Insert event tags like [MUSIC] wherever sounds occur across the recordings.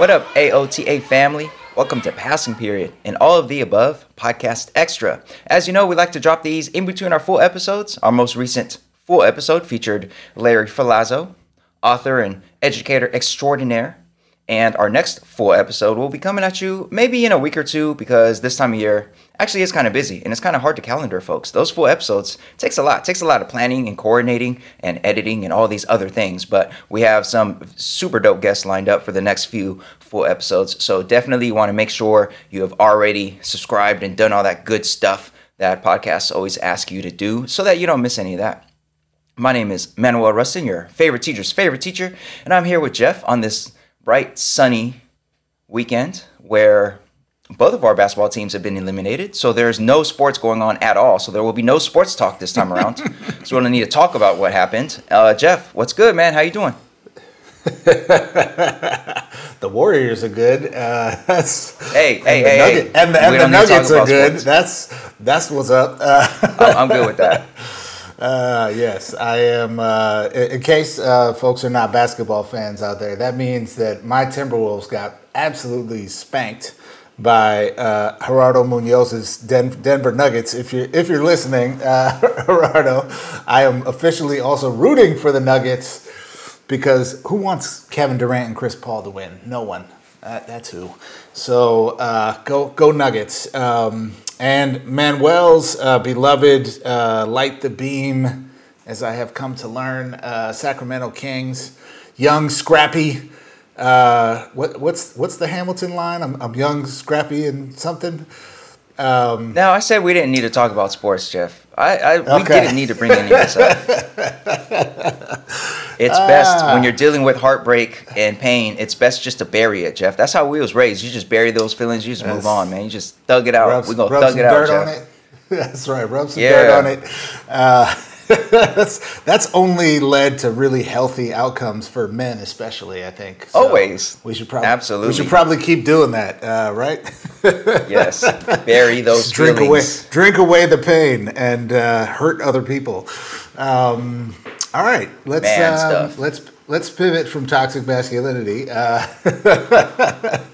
What up, AOTA family? Welcome to Passing Period and all of the above podcast extra. As you know, we like to drop these in between our full episodes. Our most recent full episode featured Larry Ferlazzo, author and educator extraordinaire. And our next full episode will be coming at you maybe in a week or two because this time of year actually is kind of busy and it's kind of hard to calendar folks. Those full episodes takes a lot. takes a lot of planning and coordinating and editing and all these other things. But we have some super dope guests lined up for the next few full episodes. So definitely you want to make sure you have already subscribed and done all that good stuff that podcasts always ask you to do so that you don't miss any of that. My name is Manuel Rustin, your favorite teacher's favorite teacher, and I'm here with Jeff on this bright, sunny weekend where both of our basketball teams have been eliminated. So there's no sports going on at all. So there will be no sports talk this time around. [LAUGHS] so we're gonna need to talk about what happened. Uh, Jeff, what's good, man? How you doing? [LAUGHS] the Warriors are good. Uh, that's hey, hey, hey, Nugget, hey. And the, and the Nuggets are good. Sports. That's that's what's up. [LAUGHS] Uh, I'm good with that. Uh, yes, I am. Uh, in case uh, folks are not basketball fans out there, that means that my Timberwolves got absolutely spanked by uh, Gerardo Munoz's Den- Denver Nuggets. If you're if you're listening, uh, [LAUGHS] Gerardo, I am officially also rooting for the Nuggets because who wants Kevin Durant and Chris Paul to win? No one. Uh, that's who. So uh, go go Nuggets. Um, and Manuel's uh, beloved uh, Light the Beam, as I have come to learn, Sacramento Kings, young, scrappy. Uh, what, what's what's the Hamilton line? I'm, I'm young, scrappy, and something. Um, no, I said we didn't need to talk about sports, Jeff. I, I okay. we didn't need to bring any of this up. [LAUGHS] it's best when you're dealing with heartbreak and pain. It's best just to bury it, Jeff. That's how we was raised. You just bury those feelings. You just move on, man. You just thug it out. we gonna thug it out, Jeff. [LAUGHS] That's right. Rub some yeah. dirt on it. Uh, [LAUGHS] that's that's only led to really healthy outcomes for men, especially. I think. So Always. We should probably absolutely. We should probably keep doing that, uh, right? [LAUGHS] yes. Bury those drink feelings. away, drink away the pain, and uh, hurt other people. Um, all right, let's uh, let's let's pivot from toxic masculinity. Uh, [LAUGHS]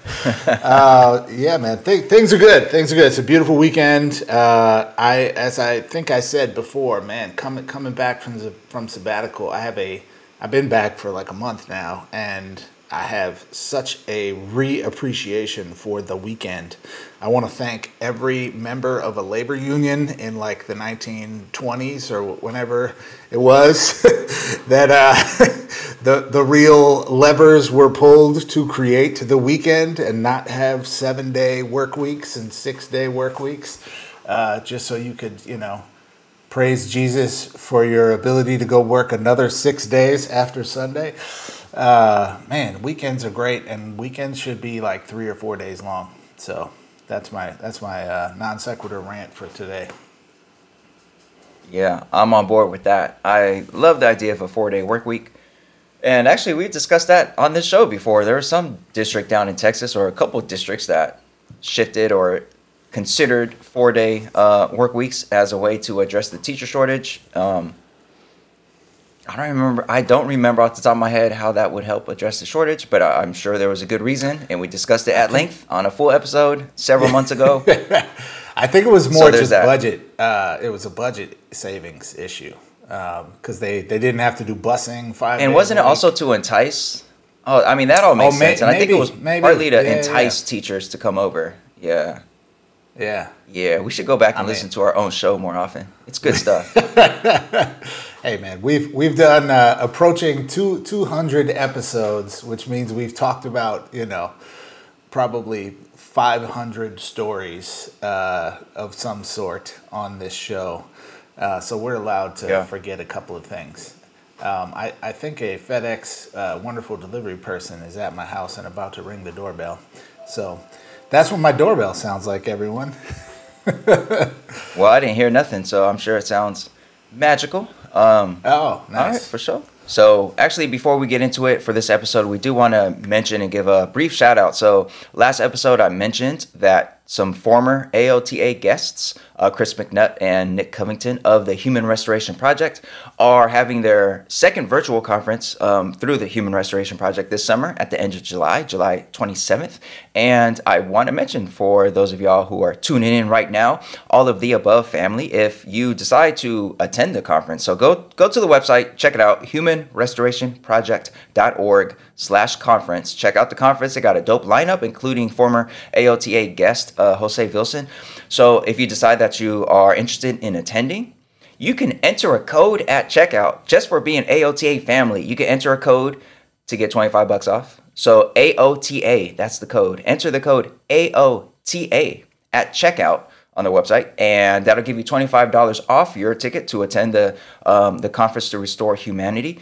uh, yeah, man, Th- things are good. Things are good. It's a beautiful weekend. Uh, I, as I think I said before, man, coming coming back from the, from sabbatical, I have a, I've been back for like a month now, and I have such a reappreciation for the weekend. I want to thank every member of a labor union in like the 1920s or whenever it was [LAUGHS] that uh, [LAUGHS] the the real levers were pulled to create the weekend and not have seven day work weeks and six day work weeks, uh, just so you could you know praise Jesus for your ability to go work another six days after Sunday. Uh, man, weekends are great, and weekends should be like three or four days long. So that's my that's my uh, non sequitur rant for today. Yeah, I'm on board with that. I love the idea of a four day work week. And actually, we discussed that on this show before. There was some district down in Texas, or a couple of districts that shifted or considered four day uh, work weeks as a way to address the teacher shortage. Um, I don't remember. I don't remember off the top of my head how that would help address the shortage, but I'm sure there was a good reason, and we discussed it at length on a full episode several months ago. [LAUGHS] I think it was more so just that. budget. Uh, it was a budget savings issue because um, they they didn't have to do busing five. And wasn't it also to entice? Oh, I mean that all makes oh, sense, and maybe, I think it was maybe. partly to yeah, entice yeah. teachers to come over. Yeah. Yeah. Yeah, we should go back and I listen mean, to our own show more often. It's good stuff. [LAUGHS] hey man, we've we've done uh, approaching two two hundred episodes, which means we've talked about you know probably five hundred stories uh, of some sort on this show. Uh, so we're allowed to yeah. forget a couple of things. Um, I, I think a FedEx uh, wonderful delivery person is at my house and about to ring the doorbell. So that's what my doorbell sounds like, everyone. [LAUGHS] well, I didn't hear nothing, so I'm sure it sounds magical. Um, oh, nice. All right, for sure. So, actually, before we get into it for this episode, we do want to mention and give a brief shout out. So, last episode, I mentioned that some former AOTA guests, uh, Chris McNutt and Nick Covington of the Human Restoration Project, are having their second virtual conference um, through the Human Restoration Project this summer at the end of July, July 27th. And I want to mention for those of y'all who are tuning in right now, all of the above family, if you decide to attend the conference, so go go to the website, check it out, humanrestorationproject.org slash conference. Check out the conference. They got a dope lineup, including former AOTA guest uh, Jose Vilson. So if you decide that you are interested in attending, you can enter a code at checkout just for being AOTA family. You can enter a code to get 25 bucks off. So AOTA, that's the code. Enter the code AOTA at checkout on the website, and that'll give you $25 off your ticket to attend the, um, the conference to restore humanity.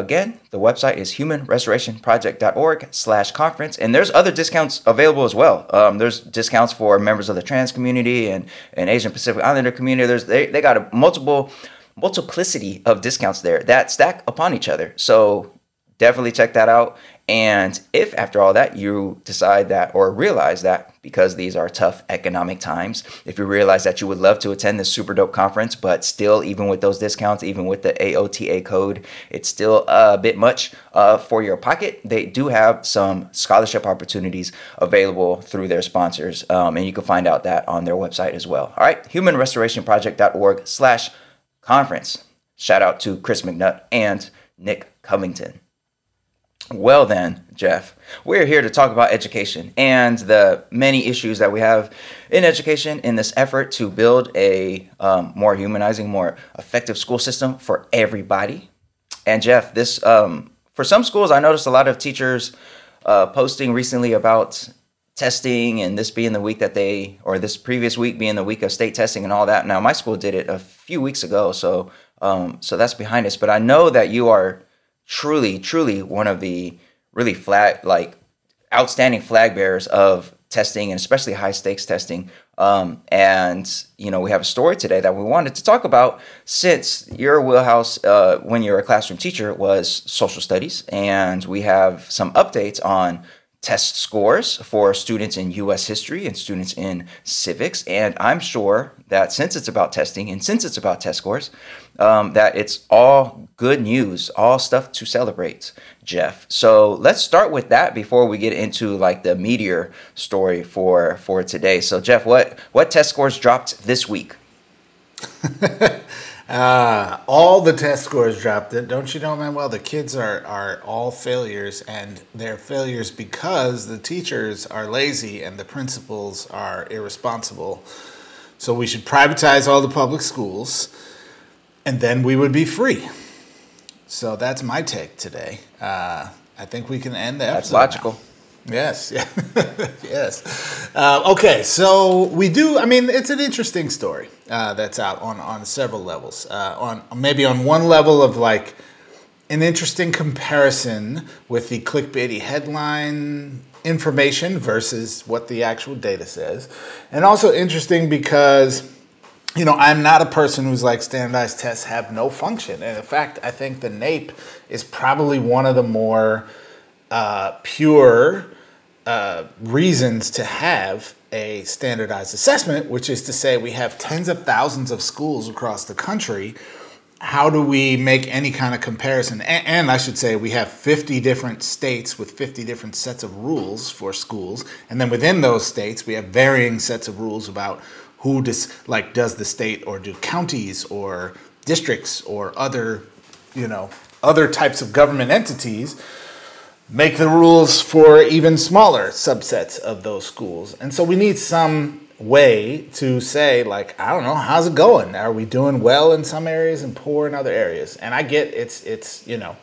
Again, the website is humanrestorationproject.org slash conference, and there's other discounts available as well. Um, there's discounts for members of the trans community and, and Asian Pacific Islander community. There's they, they got a multiple multiplicity of discounts there that stack upon each other. So definitely check that out. And if after all that you decide that or realize that because these are tough economic times, if you realize that you would love to attend this super dope conference, but still, even with those discounts, even with the AOTA code, it's still a bit much uh, for your pocket. They do have some scholarship opportunities available through their sponsors, um, and you can find out that on their website as well. All right, humanrestorationproject.org slash conference. Shout out to Chris McNutt and Nick Covington. Well, then, Jeff, we're here to talk about education and the many issues that we have in education in this effort to build a um, more humanizing, more effective school system for everybody. And, Jeff, this, um, for some schools, I noticed a lot of teachers uh, posting recently about testing and this being the week that they, or this previous week being the week of state testing and all that. Now, my school did it a few weeks ago, so um, so that's behind us. But I know that you are truly, truly one of the really flat, like outstanding flag bearers of testing and especially high stakes testing. Um, and you know, we have a story today that we wanted to talk about since your wheelhouse uh, when you're a classroom teacher was social studies, and we have some updates on test scores for students in US history and students in civics. And I'm sure that since it's about testing and since it's about test scores, um, that it's all good news, all stuff to celebrate, Jeff. So let's start with that before we get into like the meteor story for for today. So Jeff, what what test scores dropped this week? [LAUGHS] Uh, all the test scores dropped. It, don't you know, man? Well, the kids are are all failures, and they're failures because the teachers are lazy and the principals are irresponsible. So we should privatize all the public schools, and then we would be free. So that's my take today. Uh, I think we can end there. That's logical. Now. Yes, yeah. [LAUGHS] yes. Uh, okay, so we do. I mean, it's an interesting story uh, that's out on on several levels. Uh, on maybe on one level of like an interesting comparison with the clickbaity headline information versus what the actual data says, and also interesting because you know, I'm not a person who's like standardized tests have no function. And in fact, I think the NAEP is probably one of the more uh, pure uh, reasons to have a standardized assessment, which is to say we have tens of thousands of schools across the country. How do we make any kind of comparison? And, and, I should say we have 50 different states with 50 different sets of rules for schools. And then within those states, we have varying sets of rules about who does, like, does the state or do counties or districts or other, you know, other types of government entities make the rules for even smaller subsets of those schools. And so we need some way to say, like, I don't know, how's it going? Are we doing well in some areas and poor in other areas? And I get it's it's you know,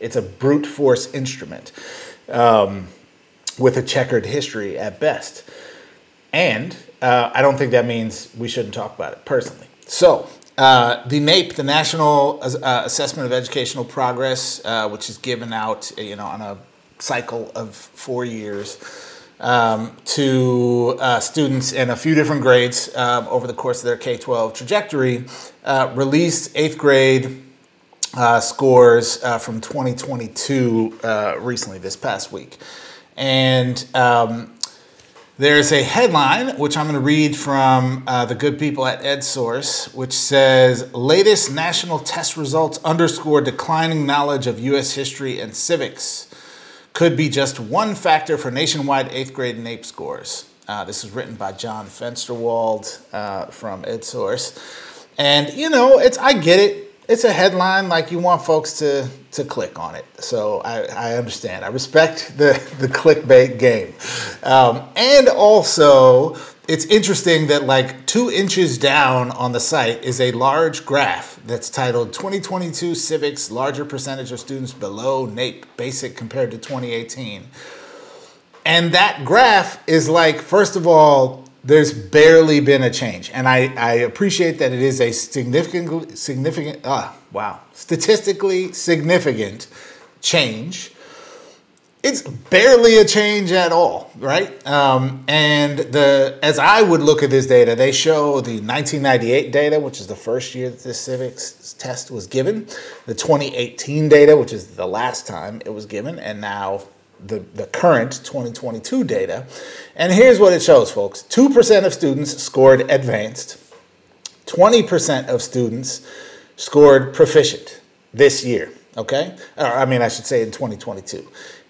it's a brute force instrument um, with a checkered history at best. And uh, I don't think that means we shouldn't talk about it personally. So uh, the NAEP, the National uh, Assessment of Educational Progress, uh, which is given out, you know, on a cycle of four years um, to uh, students in a few different grades um, over the course of their K-12 trajectory, uh, released eighth grade scores from 2022 recently, this past week, and um, There's a headline, which I'm going to read from uh, the good people at EdSource, which says Latest national test results underscore declining knowledge of U.S. history and civics. Could be just one factor for nationwide eighth grade NAEP scores. Uh, this is written by John Fensterwald uh, from EdSource. And, you know, it's I get it it's a headline like you want folks to to click on it. So I, I understand. I respect the [LAUGHS] the clickbait game, um, and also it's interesting that like two inches down on the site is a large graph that's titled 2022 civics larger percentage of students below NAEP basic compared to 2018. And that graph is like, first of all, there's barely been a change. And I, I appreciate that it is a significant, significant, ah, wow, statistically significant change. It's barely a change at all, right? Um, and the as I would look at this data, they show the 1998 data, which is the first year that this civics test was given, the 2018 data, which is the last time it was given, and now the, the current 2022 data. And here's what it shows, folks 2% of students scored advanced, 20% of students scored proficient this year, okay? Or, I mean, I should say in 2022.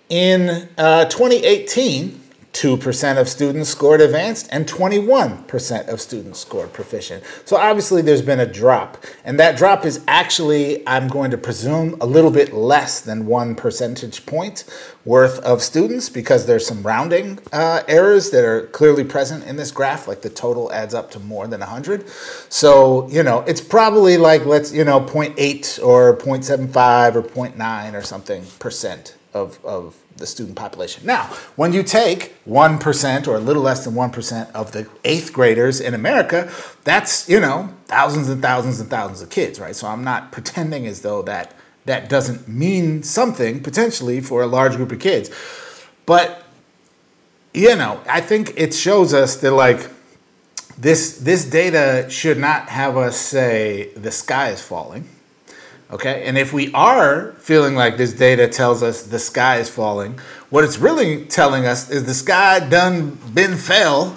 In uh, 2018, 2% of students scored advanced and 21% of students scored proficient. So obviously there's been a drop. And that drop is actually, I'm going to presume, a little bit less than one percentage point worth of students because there's some rounding uh, errors that are clearly present in this graph. Like the total adds up to more than 100. So, you know, it's probably like, let's, you know, 0.8 or 0.75 or 0.9 or something percent of, of the student population. Now, when you take 1% or a little less than 1% of the eighth graders in America, that's, you know, thousands and thousands and thousands of kids, right? So I'm not pretending as though that that doesn't mean something potentially for a large group of kids. But you know, I think it shows us that like this this data should not have us say the sky is falling Okay, and if we are feeling like this data tells us the sky is falling, what it's really telling us is the sky done been fell [LAUGHS]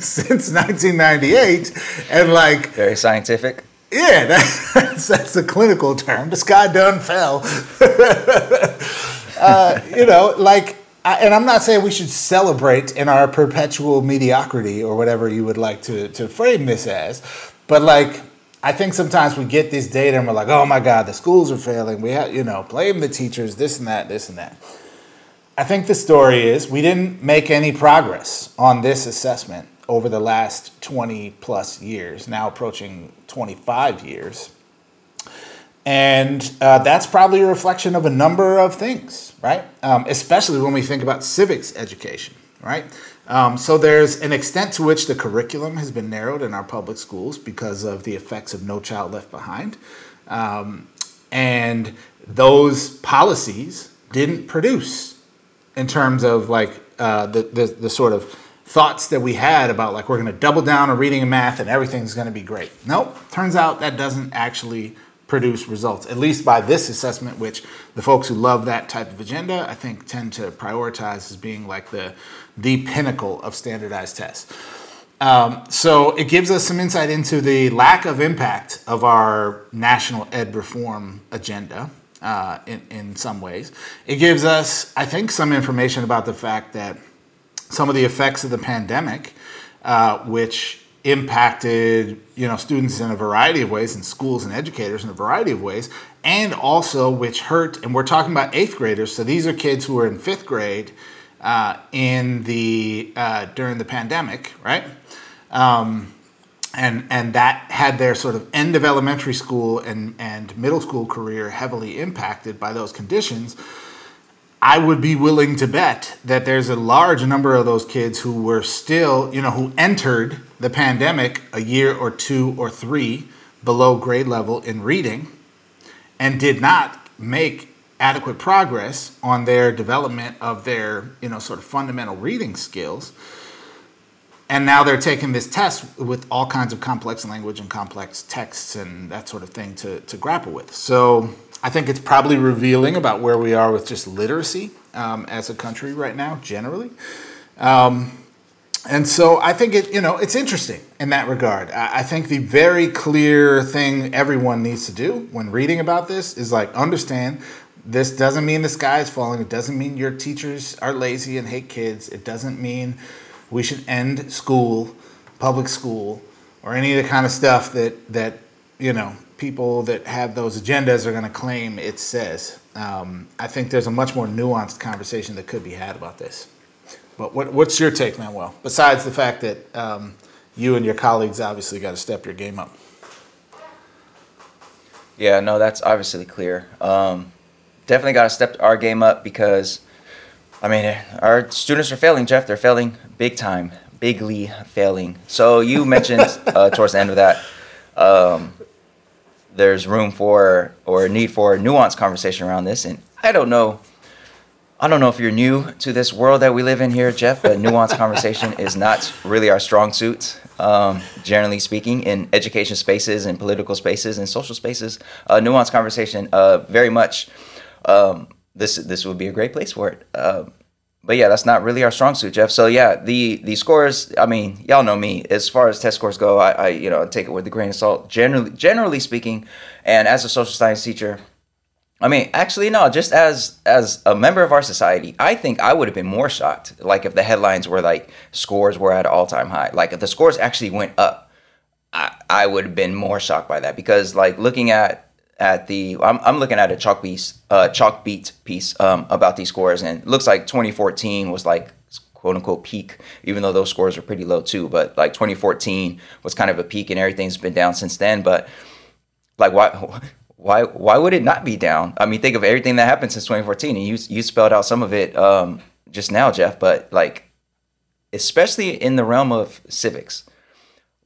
since 1998, and like very scientific. Yeah, [LAUGHS] that's that's a clinical term. The sky done fell. [LAUGHS] uh, you know, like, and I'm not saying we should celebrate in our perpetual mediocrity or whatever you would like to to frame this as, but like I think sometimes we get this data and we're like, oh my God, the schools are failing. We have, you know, blame the teachers, this and that, this and that. I think the story is we didn't make any progress on this assessment over the last 20 plus years, now approaching 25 years. And uh, that's probably a reflection of a number of things, right? Um, especially when we think about civics education, right? Um, so there's an extent to which the curriculum has been narrowed in our public schools because of the effects of No Child Left Behind. Um, and those policies didn't produce in terms of like uh, the, the, the sort of thoughts that we had about like we're going to double down on reading and math and everything's going to be great. Nope, turns out that doesn't actually produce results, at least by this assessment, which the folks who love that type of agenda, I think, tend to prioritize as being like the, the pinnacle of standardized tests. Um, so it gives us some insight into the lack of impact of our national ed reform agenda uh, in, in some ways. It gives us, I think, some information about the fact that some of the effects of the pandemic, uh, which impacted you know students in a variety of ways and schools and educators in a variety of ways and also which hurt and we're talking about eighth graders so these are kids who are in fifth grade uh, in the uh, during the pandemic right? Um, and and that had their sort of end of elementary school and and middle school career heavily impacted by those conditions. I would be willing to bet that there's a large number of those kids who were still, you know, who entered the pandemic a year or two or three below grade level in reading and did not make adequate progress on their development of their, you know, sort of fundamental reading skills. And now they're taking this test with all kinds of complex language and complex texts and that sort of thing to, to grapple with. So I think it's probably revealing about where we are with just literacy um, as a country right now, generally. Um, and so I think it, you know, it's interesting in that regard. I, I think the very clear thing everyone needs to do when reading about this is like understand this doesn't mean the sky is falling. It doesn't mean your teachers are lazy and hate kids. It doesn't mean we should end school, public school, or any of the kind of stuff that that you know people that have those agendas are going to claim it says. Um, I think there's a much more nuanced conversation that could be had about this. But what, what's your take, Manuel? Besides the fact that um, you and your colleagues obviously got to step your game up. Yeah, no, that's obviously clear. Um, definitely got to step our game up because, I mean, our students are failing, Jeff. They're failing big time, bigly failing. So you mentioned [LAUGHS] uh, towards the end of that, um, there's room for or need for a nuanced conversation around this, and I don't know I don't know if you're new to this world that we live in here, Jeff, but nuanced conversation [LAUGHS] is not really our strong suit. Um, generally speaking, in education spaces and political spaces and social spaces, uh, nuanced conversation uh, very much. Um, this this would be a great place for it. Uh, but yeah, that's not really our strong suit, Jeff. So yeah, the the scores. I mean, y'all know me. As far as test scores go, I, I you know take it with a grain of salt. Generally, generally speaking, and as a social science teacher, I mean, actually, no. Just as as a member of our society, I think I would have been more shocked, like if the headlines were like scores were at all time high, like if the scores actually went up. I, I would have been more shocked by that because, like, looking at at the, I'm, I'm looking at a chalk piece, uh, Chalkbeat piece um, about these scores, and looks like 2014 was like quote unquote peak, even though those scores are pretty low too. But like 2014 was kind of a peak, and everything's been down since then. But like, why? [LAUGHS] why why would it not be down? I mean, think of everything that happened since 2014, and you you spelled out some of it um, just now, Jeff. But like, especially in the realm of civics,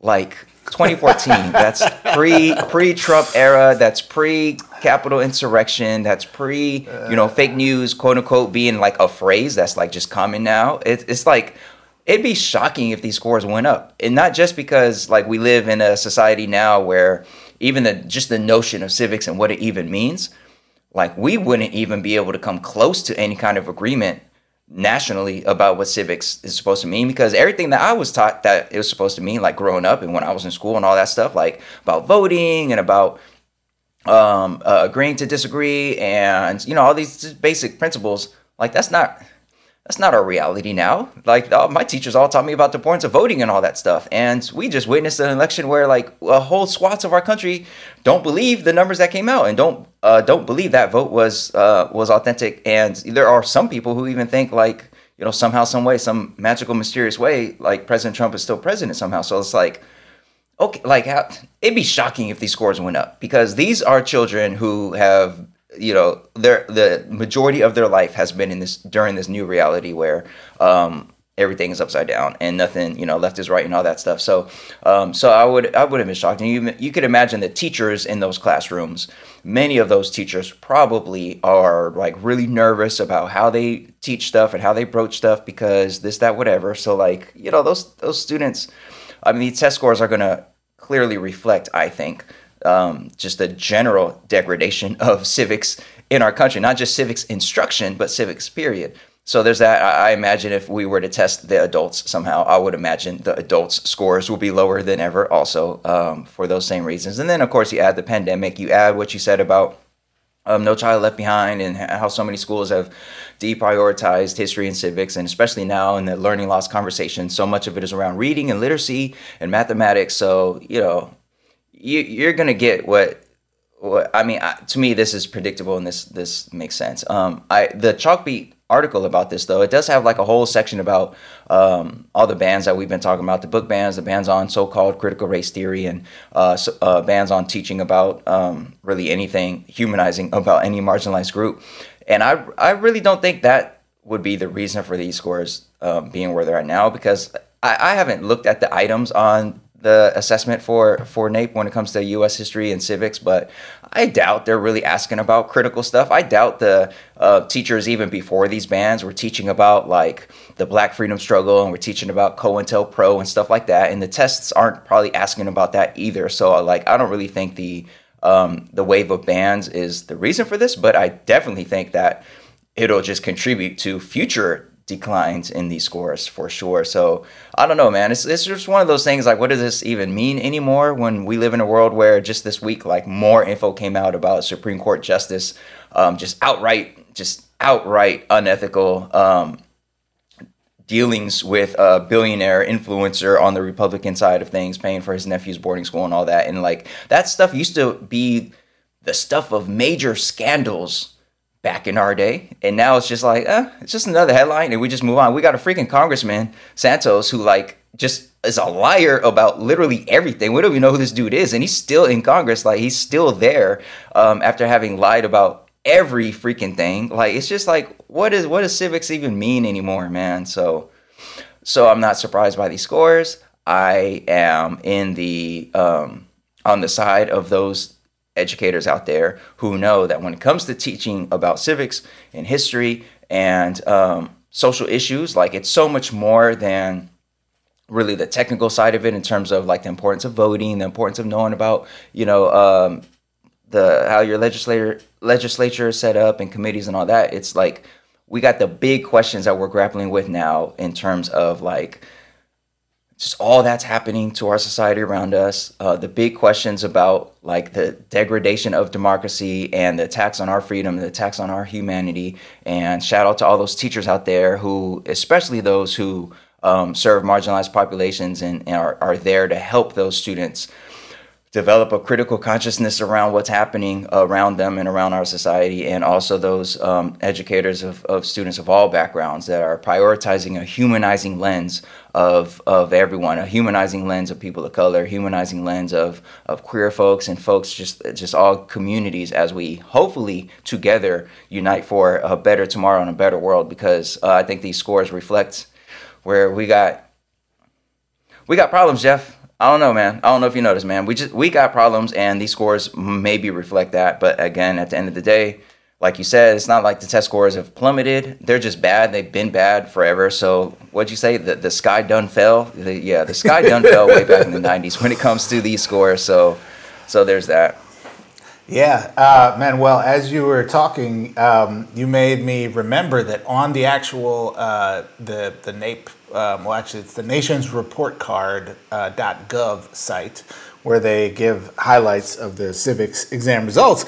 like 2014, [LAUGHS] that's pre pre Trump era, that's pre Capitol insurrection, that's pre you know fake news, quote unquote, being like a phrase that's like just common now. It, it's like it'd be shocking if these scores went up, and not just because like we live in a society now where even the just the notion of civics and what it even means, like we wouldn't even be able to come close to any kind of agreement nationally about what civics is supposed to mean because everything that I was taught that it was supposed to mean, like growing up and when I was in school and all that stuff, like about voting and about um, uh, agreeing to disagree and you know all these basic principles, like that's not that's not our reality now. Like all, my teachers all taught me about the importance of voting and all that stuff, and we just witnessed an election where like a whole swaths of our country don't believe the numbers that came out and don't uh, don't believe that vote was uh, was authentic. And there are some people who even think like you know somehow, some way, some magical, mysterious way, like President Trump is still president somehow. So it's like okay, like how, it'd be shocking if these scores went up because these are children who have you know their the majority of their life has been in this during this new reality where um, everything is upside down and nothing you know left is right and all that stuff. So um, so i would i would have been shocked. And you, you could imagine the teachers in those classrooms many of those teachers probably are like really nervous about how they teach stuff and how they broach stuff because this that whatever. So like you know those those students i mean these test scores are going to clearly reflect i think um, just the general degradation [LAUGHS] of civics in our country, not just civics instruction, but civics period. So there's that. I imagine if we were to test the adults somehow, I would imagine the adults' scores will be lower than ever, also um, for those same reasons. And then, of course, you add the pandemic, you add what you said about um, No Child Left Behind and how so many schools have deprioritized history and civics, and especially now in the learning loss conversation, so much of it is around reading and literacy and mathematics. So, you know, you you're gonna get what what I mean. I, to me, this is predictable and this this makes sense. Um, I the Chalkbeat article about this though it does have like a whole section about um, all the bands that we've been talking about the book bands, the bans on so-called critical race theory and uh, so, uh, bans on teaching about um, really anything humanizing about any marginalized group and I, I really don't think that would be the reason for these scores um, being where they're at now because I, I haven't looked at the items on the assessment for for NAEP when it comes to U.S. history and civics, but I doubt they're really asking about critical stuff. I doubt the uh, teachers even before these bans were teaching about like the Black freedom struggle and we're teaching about COINTELPRO and stuff like that. And the tests aren't probably asking about that either. So like I don't really think the um, the wave of bans is the reason for this, but I definitely think that it'll just contribute to future declines in these scores for sure. So I don't know, man. It's it's just one of those things. Like, what does this even mean anymore? When we live in a world where just this week, like more info came out about Supreme Court justice, um, just outright, just outright unethical. Um, dealings with a billionaire influencer on the Republican side of things, paying for his nephew's boarding school and all that. And like that stuff used to be the stuff of major scandals back in our day. And now it's just like, eh, it's just another headline and we just move on. We got a freaking congressman, Santos, who like just is a liar about literally everything. We don't even know who this dude is. And he's still in Congress. Like he's still there um, after having lied about every freaking thing. Like it's just like, what is what does civics even mean anymore, man? So so I'm not surprised by these scores. I am in the um, on the side of those educators out there who know that when it comes to teaching about civics and history and um, social issues, like it's so much more than really the technical side of it in terms of like the importance of voting, the importance of knowing about you know um, the how your legislator legislature is set up and committees and all that. It's like we got the big questions that we're grappling with now in terms of like just all that's happening to our society around us. Uh, the big questions about like the degradation of democracy and the attacks on our freedom, the attacks on our humanity. And shout out to all those teachers out there who, especially those who um, serve marginalized populations and, and are, are there to help those students develop a critical consciousness around what's happening around them and around our society, and also those um, educators of, of students of all backgrounds that are prioritizing a humanizing lens of, of everyone, a humanizing lens of people of color, humanizing lens of, of queer folks and folks, just, just all communities as we hopefully together unite for a better tomorrow and a better world because uh, I think these scores reflect where we got we got problems, Jeff. I don't know, man. I don't know if you noticed, man. We just we got problems, and these scores maybe reflect that. But again, at the end of the day, like you said, it's not like the test scores have plummeted. They're just bad. They've been bad forever. So what'd you say? The the sky done fell. The, yeah, the sky done [LAUGHS] fell way back in the '90s when it comes to these scores. So so there's that. Yeah, uh, Manuel, as you were talking, um, you made me remember that on the actual uh, the the NAEP, um, well, actually, it's the Nation's Report Card uh, .gov site where they give highlights of the civics exam results.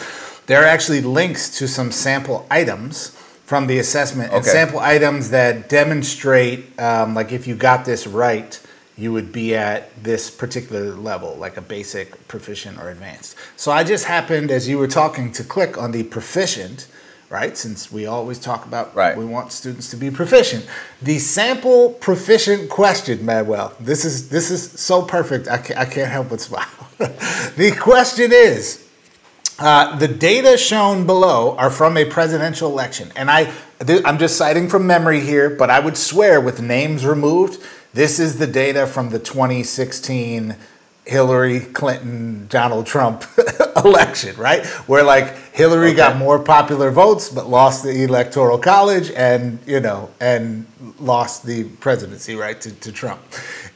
There are actually links to some sample items from the assessment and sample items that demonstrate, um, like, if you got this right you would be at this particular level, like a basic, proficient, or advanced. So I just happened, as you were talking, to click on the proficient, right? Since we always talk about Right. we want students to be proficient. The sample proficient question, Manuel. This is this is so perfect. I can't, I can't help but smile. [LAUGHS] the question is. Uh, the data shown below are from a presidential election, and I, I'm just citing from memory here, but I would swear, with names removed, this is the data from the 2016 Hillary Clinton Donald Trump [LAUGHS] election, right? Where like Hillary got more popular votes, but lost the electoral college, and you know, and lost the presidency, right, to, to Trump.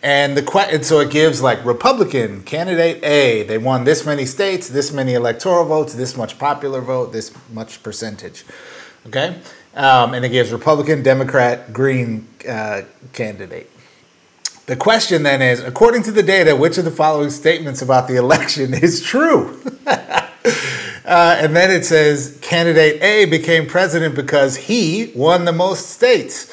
And the que- and so it gives like Republican candidate A, they won this many states, this many electoral votes, this much popular vote, this much percentage. Okay, um, and it gives Republican, Democrat, Green uh, candidate. The question then is, according to the data, which of the following statements about the election [LAUGHS] is true? [LAUGHS] Uh, and then it says candidate A became president because he won the most states.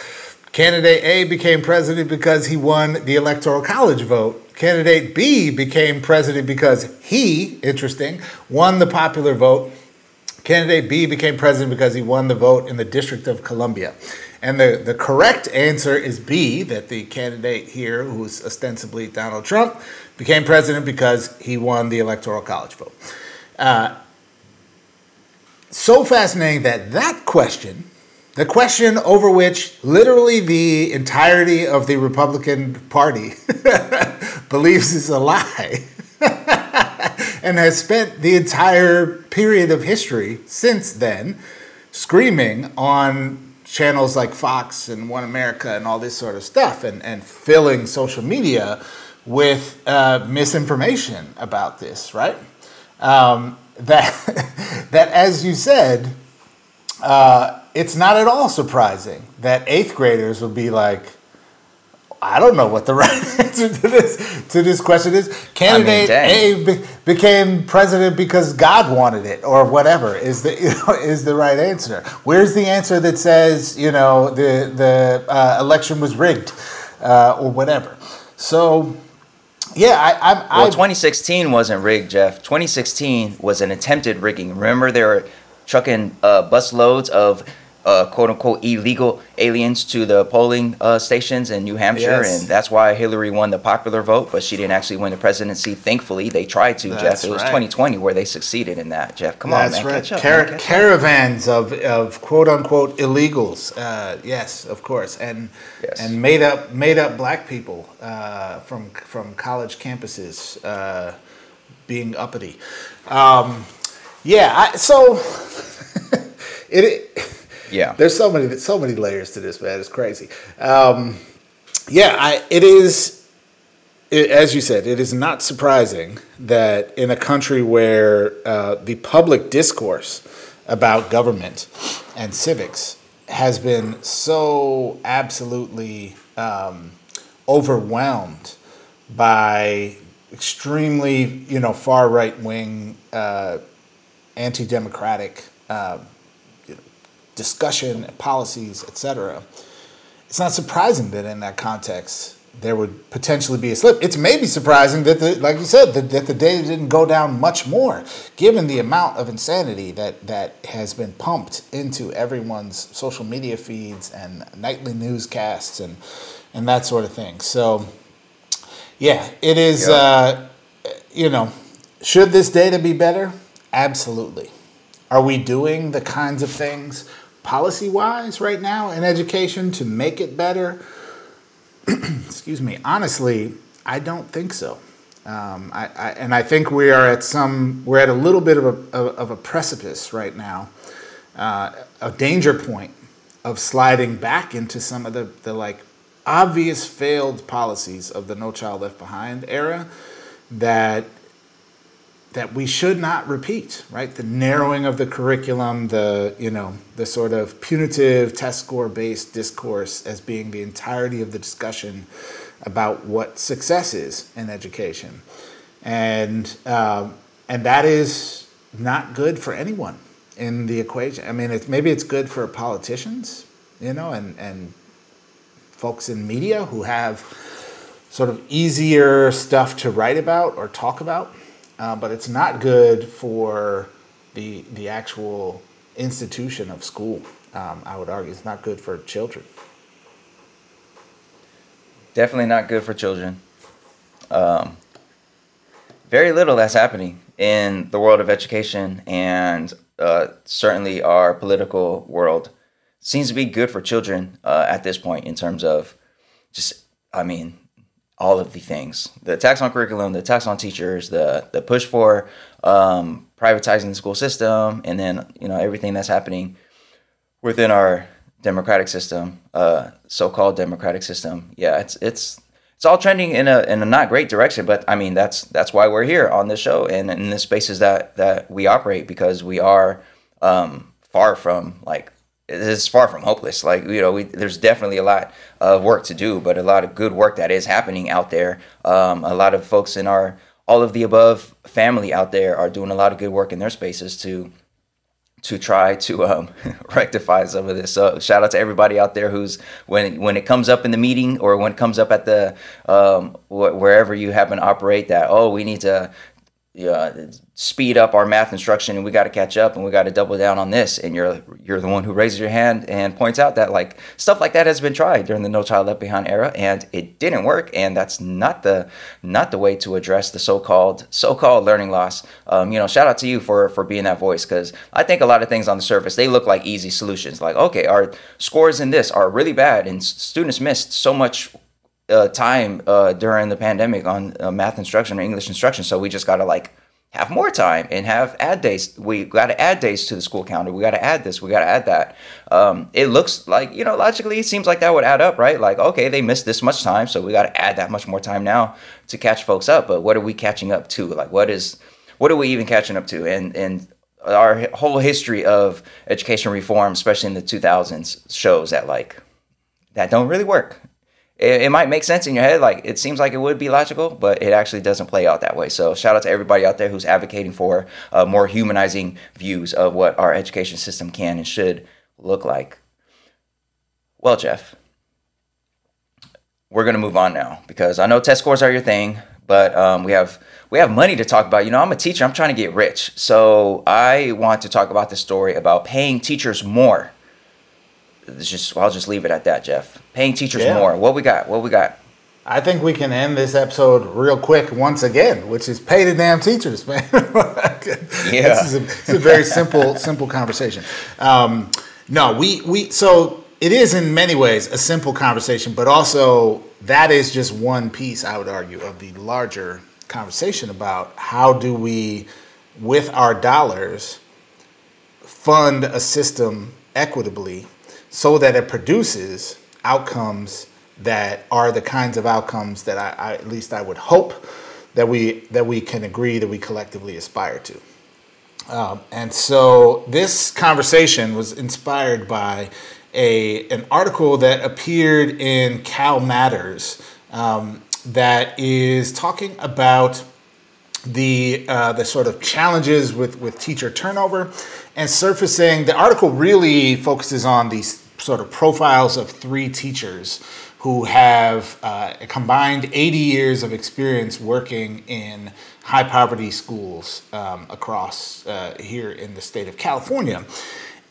Candidate A became president because he won the electoral college vote. Candidate B became president because he, interesting, won the popular vote. Candidate B became president because he won the vote in the District of Columbia. And the, the correct answer is B, that the candidate here, who's ostensibly Donald Trump, became president because he won the Electoral College vote. Uh, so fascinating that that question, the question over which literally the entirety of the Republican Party [LAUGHS] believes is a lie, [LAUGHS] and has spent the entire period of history since then screaming on channels like Fox and One America and all this sort of stuff and, and filling social media with uh, misinformation about this, right? Um, [LAUGHS] that, that, as you said, uh, it's not at all surprising that eighth graders would be like, I don't know what the [LAUGHS] right answer to this to this question is. Candidate I mean, A be, became president because God wanted it, or whatever is the [LAUGHS] you know, is the right answer. Where's the answer that says you know the the uh, election was rigged, uh, or whatever? So. Yeah, I, I, well, 2016 wasn't rigged, Jeff. 2016 was an attempted rigging. Remember, they were trucking uh, bus loads of uh, quote unquote illegal aliens to the polling uh, stations in New Hampshire, yes. and that's why Hillary won the popular vote, but she didn't actually win the presidency. Thankfully, they tried to, that's Jeff. It was right. 2020 where they succeeded in that, Jeff. Come that's on, man. Right. Up, Car- man. caravans of, of quote unquote illegals. Uh, yes, of course, and yes. and made up made up black people uh, from from college campuses uh, being uppity. Um, yeah, I, so [LAUGHS] it. it yeah. There's so many so many layers to this, man. It's crazy. Um, yeah, I, it is. It, as you said, it is not surprising that in a country where uh, the public discourse about government and civics has been so absolutely um, overwhelmed by extremely, you know, far right wing, uh, anti democratic. Uh, discussion, policies, etc. It's not surprising that in that context there would potentially be a slip. It's maybe surprising that, the, like you said, that, that the data didn't go down much more, given the amount of insanity that that has been pumped into everyone's social media feeds and nightly newscasts and and that sort of thing. So, yeah, it is. Uh, you know, should this data be better? Absolutely. Are we doing the kinds of things policy wise right now in education to make it better? [CLEARS THROAT] Excuse me. Honestly, I don't think so. Um, I, I, and I think we are at some, we're at a little bit of a, of a precipice right now, uh, a danger point of sliding back into some of the, the like obvious failed policies of the No Child Left Behind era that that we should not repeat, right? The narrowing of the curriculum, the you know, the sort of punitive test score based discourse as being the entirety of the discussion about what success is in education, and um, and that is not good for anyone in the equation. I mean, it's, maybe it's good for politicians, you know, and and folks in media who have sort of easier stuff to write about or talk about uh, but it's not good for the the actual institution of school. Um, I would argue it's not good for children. Definitely not good for children. Um, very little that's happening in the world of education and uh, certainly our political world seems to be good for children uh, at this point in terms of just, I mean, all of the things. The tax on curriculum the tax on teachers the the push for um, privatizing the school system and then you know everything that's happening within our democratic system uh, so-called democratic system. Yeah it's it's it's all trending in a in a not great direction but i mean that's that's why we're here on this show and in the spaces that that we operate because we are um, far from like it's far from hopeless. Like you know, we, there's definitely a lot of work to do, but a lot of good work that is happening out there. Um, a lot of folks in our all of the above family out there are doing a lot of good work in their spaces to to try to um, [LAUGHS] rectify some of this. So shout out to everybody out there who's when when it comes up in the meeting or when it comes up at the um, wh- wherever you happen to operate that oh we need to uh, speed up our math instruction and we got to catch up and we got to double down on this and you're you're the one who raises your hand and points out that like stuff like that has been tried during the no child left behind era and it didn't work and that's not the not the way to address the so-called so-called learning loss um, you know shout out to you for for being that voice because i think a lot of things on the surface they look like easy solutions like okay our scores in this are really bad and students missed so much uh, time uh, during the pandemic on uh, math instruction or English instruction. So we just got to like have more time and have add days. We got to add days to the school calendar. We got to add this. We got to add that. Um, it looks like you know logically it seems like that would add up, right? Like okay, they missed this much time, so we got to add that much more time now to catch folks up. But what are we catching up to? Like what is what are we even catching up to? And and our whole history of education reform, especially in the 2000s, shows that like that don't really work. It, it, might make sense in your head, like it seems like it would be logical, but it actually doesn't play out that way. So shout out to everybody out there who's advocating for uh, more humanizing views of what our education system can and should look like. Well, Jeff, we're gonna move on now because I know test scores are your thing, but um, we have we have money to talk about. You know, I'm a teacher. I'm trying to get rich, so I want to talk about the story about paying teachers more. It's just I'll just leave it at that, Jeff. Paying teachers yeah. more. What we got? What we got? I think we can end this episode real quick once again, which is pay the damn teachers, [LAUGHS] man. yeah, this is a, it's a very simple [LAUGHS] simple conversation. Um, no, we we so it is in many ways a simple conversation, but also that is just one piece, I would argue, of the larger conversation about how do we, with our dollars, fund a system equitably so that it produces outcomes that are the kinds of outcomes that I, I, at least I would hope that we that we can agree that we collectively aspire to. Um, and so this conversation was inspired by a an article that appeared in Cal Matters um, that is talking about the uh, the sort of challenges with with teacher turnover and surfacing. The article really focuses on these sort of profiles of three teachers who have uh, a combined 80 years of experience working in high poverty schools um, across uh, here in the state of California.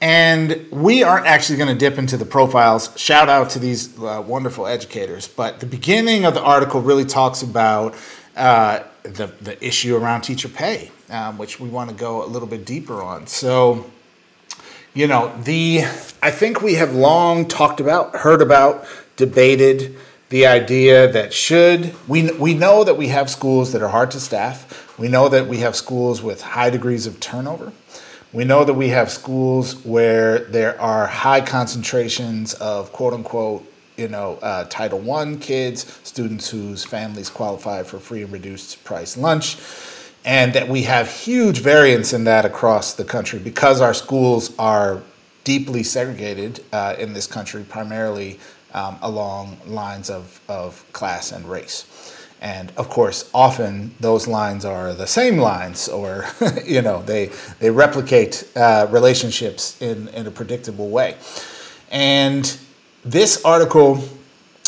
And we aren't actually going to dip into the profiles. Shout out to these uh, wonderful educators. But the beginning of the article really talks about uh, the, the issue around teacher pay, um, which we want to go a little bit deeper on. So, you know, the I think we have long talked about, heard about, debated the idea that should we we know that we have schools that are hard to staff. We know that we have schools with high degrees of turnover. We know that we have schools where there are high concentrations of quote unquote, you know, uh, Title I kids, students whose families qualify for free and reduced price lunch, and that we have huge variance in that across the country because our schools are deeply segregated uh, in this country, primarily um, along lines of, of class and race. And of course, often those lines are the same lines, or [LAUGHS] you know, they they replicate uh, relationships in in a predictable way. And this article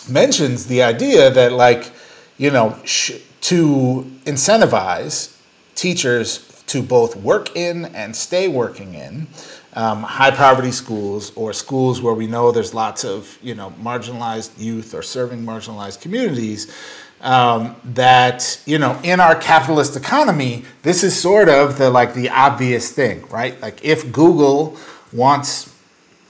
mentions the idea that, like, you know, sh- to incentivize teachers to both work in and stay working in um, high poverty schools or schools where we know there's lots of you know marginalized youth or serving marginalized communities um, that you know in our capitalist economy this is sort of the like the obvious thing right? Like if google wants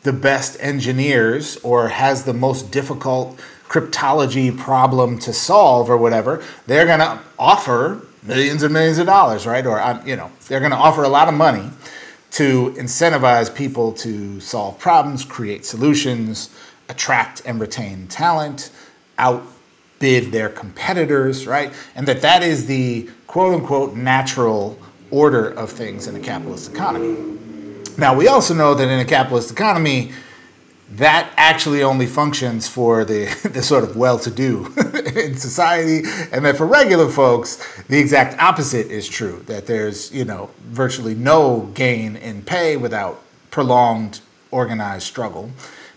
the best engineers or has the most difficult cryptology problem to solve or whatever they're going to offer millions and millions of dollars right or um, you know they're going to offer a lot of money to incentivize people to solve problems create solutions attract and retain talent outbid their competitors, right? And that that is the quote unquote natural order of things in a capitalist economy. Now, we also know that in a capitalist economy, that actually only functions for the, [LAUGHS] the sort of well to do [LAUGHS] in society, and that for regular folks, the exact opposite is true that there's, you know, virtually no gain in pay without prolonged organized struggle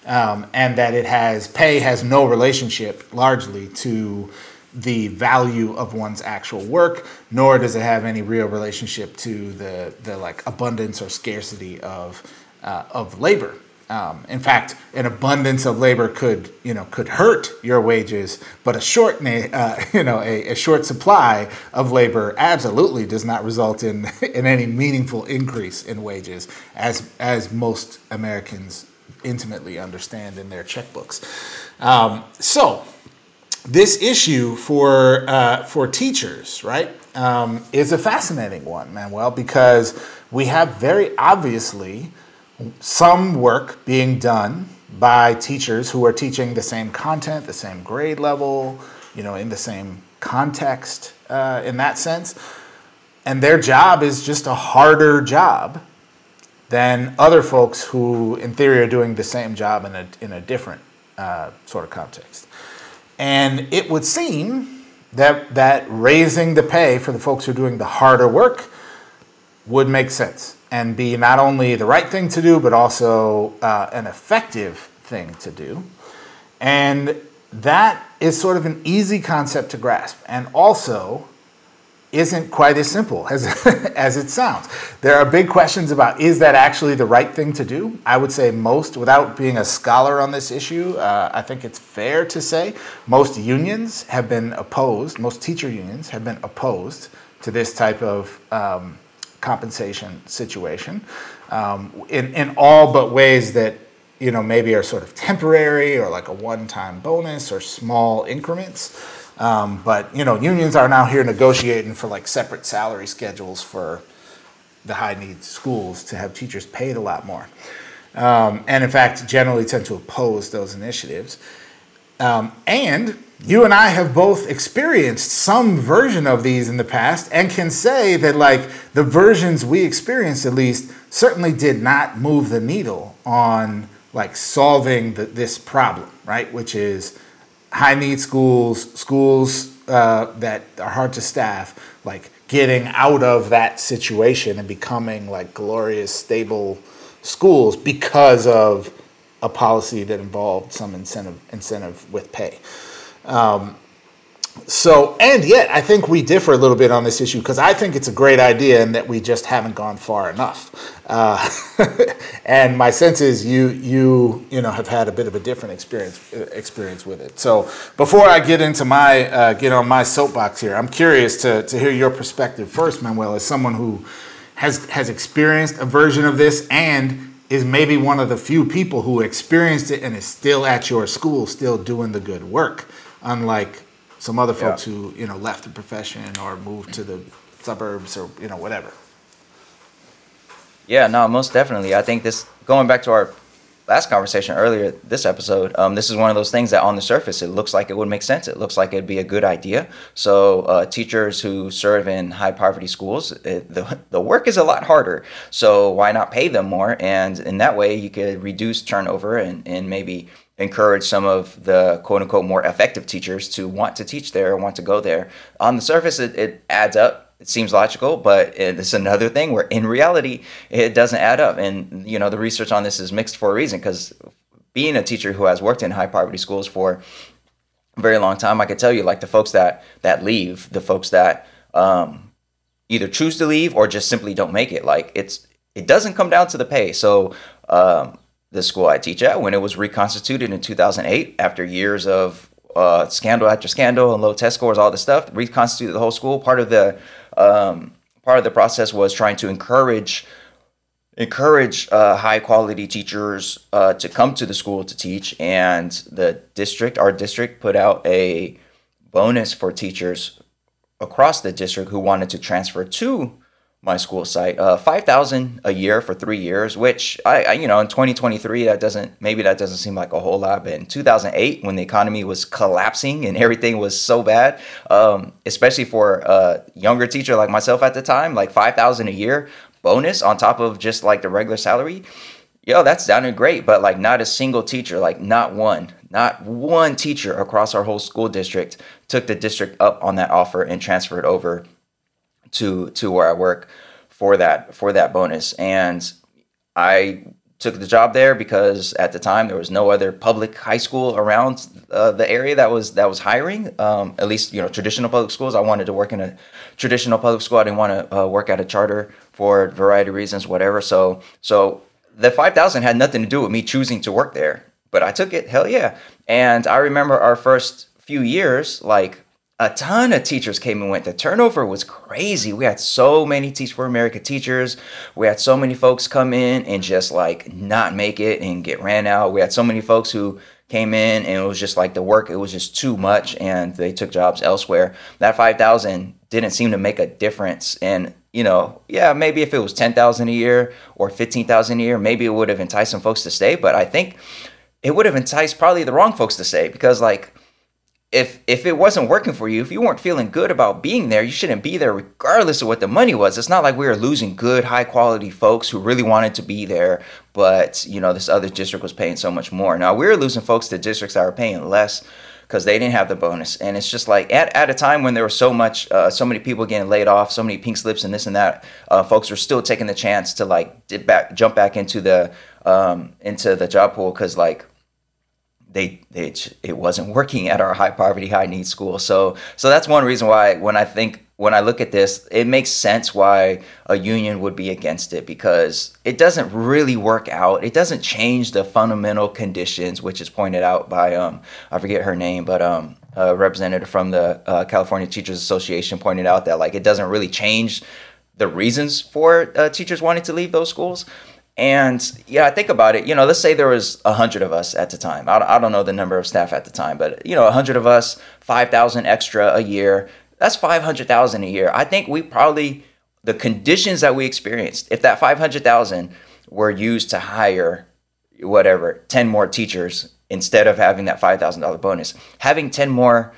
um, and that it has pay has no relationship largely to the value of one's actual work, nor does it have any real relationship to the the like abundance or scarcity of uh, of labor. Um, in fact, an abundance of labor could, you know, could hurt your wages, but a short, uh, [LAUGHS] you know, a, a, short supply of labor absolutely does not result in [LAUGHS] in any meaningful increase in wages, as as most Americans intimately understand in their checkbooks. Um, so, this issue for uh, for teachers, right, um, is a fascinating one, Manuel, because we have very obviously some work being done by teachers who are teaching the same content, the same grade level, you know, in the same context uh, in that sense, and their job is just a harder job than other folks who, in theory, are doing the same job in a, in a different uh, sort of context. And it would seem that, that raising the pay for the folks who are doing the harder work would make sense and be not only the right thing to do, but also uh, an effective thing to do. And that is sort of an easy concept to grasp. And also, isn't quite as simple as, [LAUGHS] as it sounds. There are big questions about is that actually the right thing to do? I would say most, without being a scholar on this issue, uh, I think it's fair to say most unions have been opposed, most teacher unions have been opposed to this type of um, compensation situation um, in, in all but ways that you know maybe are sort of temporary or like a one-time bonus or small increments. Um, but you know, unions are now here negotiating for like separate salary schedules for the high need schools to have teachers paid a lot more. Um, and in fact, generally tend to oppose those initiatives. Um, and you and I have both experienced some version of these in the past and can say that, like, the versions we experienced at least certainly did not move the needle on like solving the, this problem, right? Which is high need schools, schools uh, that are hard to staff, like getting out of that situation and becoming like glorious, stable schools because of a policy that involved some incentive incentive with pay. Um, so, and yet, I think we differ a little bit on this issue because I think it's a great idea and that we just haven't gone far enough. Uh, [LAUGHS] and my sense is you, you, you know, have had a bit of a different experience experience with it. So, before I get into my uh, get on my soapbox here, I'm curious to to hear your perspective first, Manuel, as someone who has has experienced a version of this and is maybe one of the few people who experienced it and is still at your school, still doing the good work, unlike some other folks yeah. who you know left the profession or moved to the suburbs or you know whatever. Yeah, no, most definitely. I think this going back to our last conversation earlier this episode um, this is one of those things that on the surface it looks like it would make sense it looks like it'd be a good idea so uh, teachers who serve in high poverty schools it, the, the work is a lot harder so why not pay them more and in that way you could reduce turnover and, and maybe encourage some of the quote unquote more effective teachers to want to teach there, want to go there. On the surface, it, it adds up. It seems logical, but it's another thing where in reality, it doesn't add up. And, you know, the research on this is mixed for a reason because being a teacher who has worked in high poverty schools for a very long time, I could tell you like the folks that, that leave, the folks that, um, either choose to leave or just simply don't make it. Like it's, it doesn't come down to the pay. So, um, the school I teach at when it was reconstituted in 2008 after years of uh, scandal after scandal and low test scores, all this stuff. Reconstituted the whole school. Part of the um, part of the process was trying to encourage encourage uh, high quality teachers uh, to come to the school to teach. And the district, our district, put out a bonus for teachers across the district who wanted to transfer to my school site. Uh, five thousand a year for three years, which I, I, you know, in 2023, that doesn't maybe that doesn't seem like a whole lot, but in 2008, when the economy was collapsing and everything was so bad, um, especially for a younger teacher like myself at the time, like five thousand a year bonus on top of just like the regular salary. Yo, that's sounded great, but like not a single teacher, like not one, not one teacher across our whole school district took the district up on that offer and transferred over to to where I work for that for that bonus. And I took the job there because at the time there was no other public high school around uh, the area that was that was hiring. Um, at least you know traditional public schools. I wanted to work in a traditional public school. I didn't want to uh, work at a charter for a variety of reasons, whatever. So so the five thousand had nothing to do with me choosing to work there, but I took it. Hell yeah! And I remember our first few years, like a ton of teachers came and went. The turnover was crazy. We had so many Teach for America teachers. We had so many folks come in and just like not make it and get ran out. We had so many folks who came in and it was just like the work, it was just too much and they took jobs elsewhere. That 5,000 didn't seem to make a difference. And, you know, yeah, maybe if it was 10,000 a year or 15,000 a year, maybe it would have enticed some folks to stay. But I think it would have enticed probably the wrong folks to stay because like, if if it wasn't working for you, if you weren't feeling good about being there, you shouldn't be there regardless of what the money was. It's not like we were losing good, high quality folks who really wanted to be there, but you know, this other district was paying so much more. Now we were losing folks to districts that were paying less because they didn't have the bonus. And it's just like at, at a time when there was so much, uh, so many people getting laid off, so many pink slips and this and that, uh, folks were still taking the chance to like dip back, jump back into the um, into the job pool because like they, they it wasn't working at our high poverty high need school. So so that's one reason why when i think when i look at this it makes sense why a union would be against it because it doesn't really work out. It doesn't change the fundamental conditions which is pointed out by um i forget her name but um a representative from the uh, california teachers association pointed out that like it doesn't really change the reasons for uh, teachers wanting to leave those schools and yeah, I think about it. You know, let's say there was a hundred of us at the time. I, I don't know the number of staff at the time, but you know, a hundred of us, five thousand extra a year. That's five hundred thousand a year. I think we probably the conditions that we experienced. If that five hundred thousand were used to hire whatever ten more teachers instead of having that five thousand dollar bonus, having ten more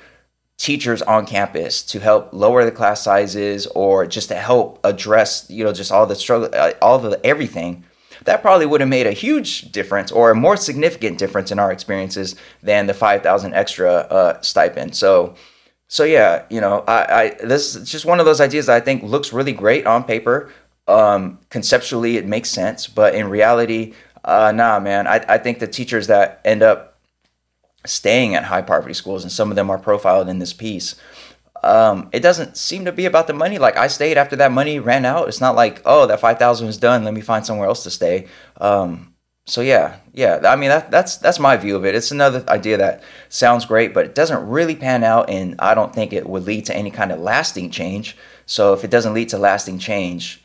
teachers on campus to help lower the class sizes or just to help address you know just all the struggle uh, all the everything that probably would have made a huge difference or a more significant difference in our experiences than the 5000 extra uh, stipend. So so yeah you know I, I this is just one of those ideas that i think looks really great on paper. Um, conceptually it makes sense but in reality uh, nah man. I, I think the teachers that end up staying at high poverty schools and some of them are profiled in this piece um, it doesn't seem to be about the money. Like I stayed after that money ran out. It's not like oh that five thousand was done. Let me find somewhere else to stay. Um, so yeah, yeah. I mean that that's that's my view of it. It's another idea that sounds great, but it doesn't really pan out, and I don't think it would lead to any kind of lasting change. So if it doesn't lead to lasting change,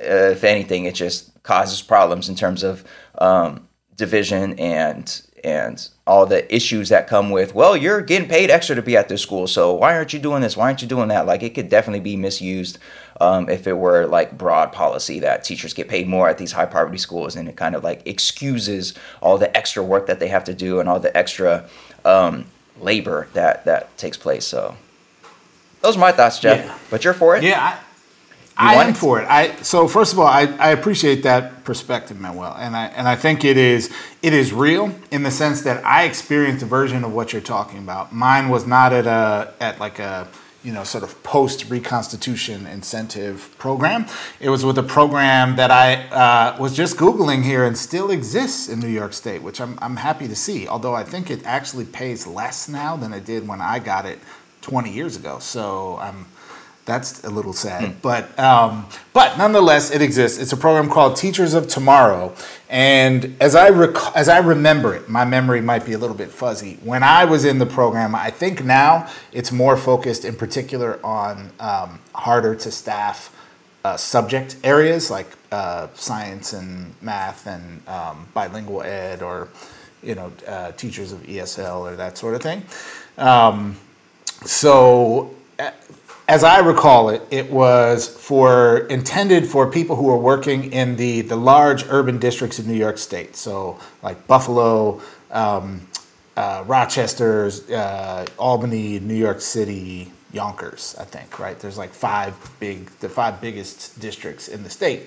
uh, if anything, it just causes problems in terms of um, division and and all the issues that come with well you're getting paid extra to be at this school so why aren't you doing this? Why aren't you doing that? Like it could definitely be misused um, if it were like broad policy that teachers get paid more at these high poverty schools and it kind of like excuses all the extra work that they have to do and all the extra um, labor that that takes place so. Those are my thoughts jeff. Yeah. but you're for it? Yeah I- I am for it. I so first of all, I, I appreciate that perspective, Manuel, and I and I think it is it is real in the sense that I experienced a version of what you're talking about. Mine was not at a at like a you know sort of post reconstitution incentive program. It was with a program that I uh, was just googling here and still exists in New York State, which I'm I'm happy to see. Although I think it actually pays less now than it did when I got it 20 years ago. So I'm that's a little sad, mm. but um, but nonetheless, it exists. It's a program called Teachers of Tomorrow, and as I rec- as I remember it, my memory might be a little bit fuzzy. When I was in the program, I think now it's more focused, in particular, on um, harder to staff uh, subject areas like uh, science and math and um, bilingual ed, or you know, uh, teachers of ESL or that sort of thing. Um, so as I recall it, it was for intended for people who are working in the the large urban districts in New York State. So like Buffalo, um, uh, Rochester, uh, Albany, New York City, Yonkers. I think right. There's like five big the five biggest districts in the state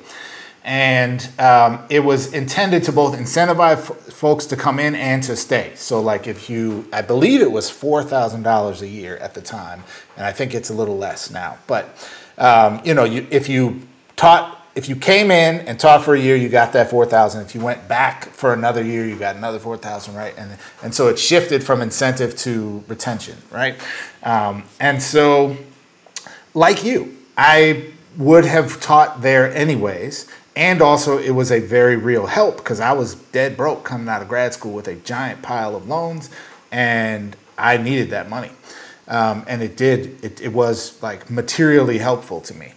and um, it was intended to both incentivize f- folks to come in and to stay. So, like, if you, I believe it was four thousand dollars a year at the time, and I think it's a little less now. But um, you know, you, if you taught, if you came in and taught for a year, you got that four thousand. If you went back for another year, you got another four thousand, right? And and so it shifted from incentive to retention, right? Um, and so, like you, I would have taught there anyways and also it was a very real help because I was dead broke coming out of grad school with a giant pile of loans, and I needed that money, um, and it did. It, it, was like materially helpful to me.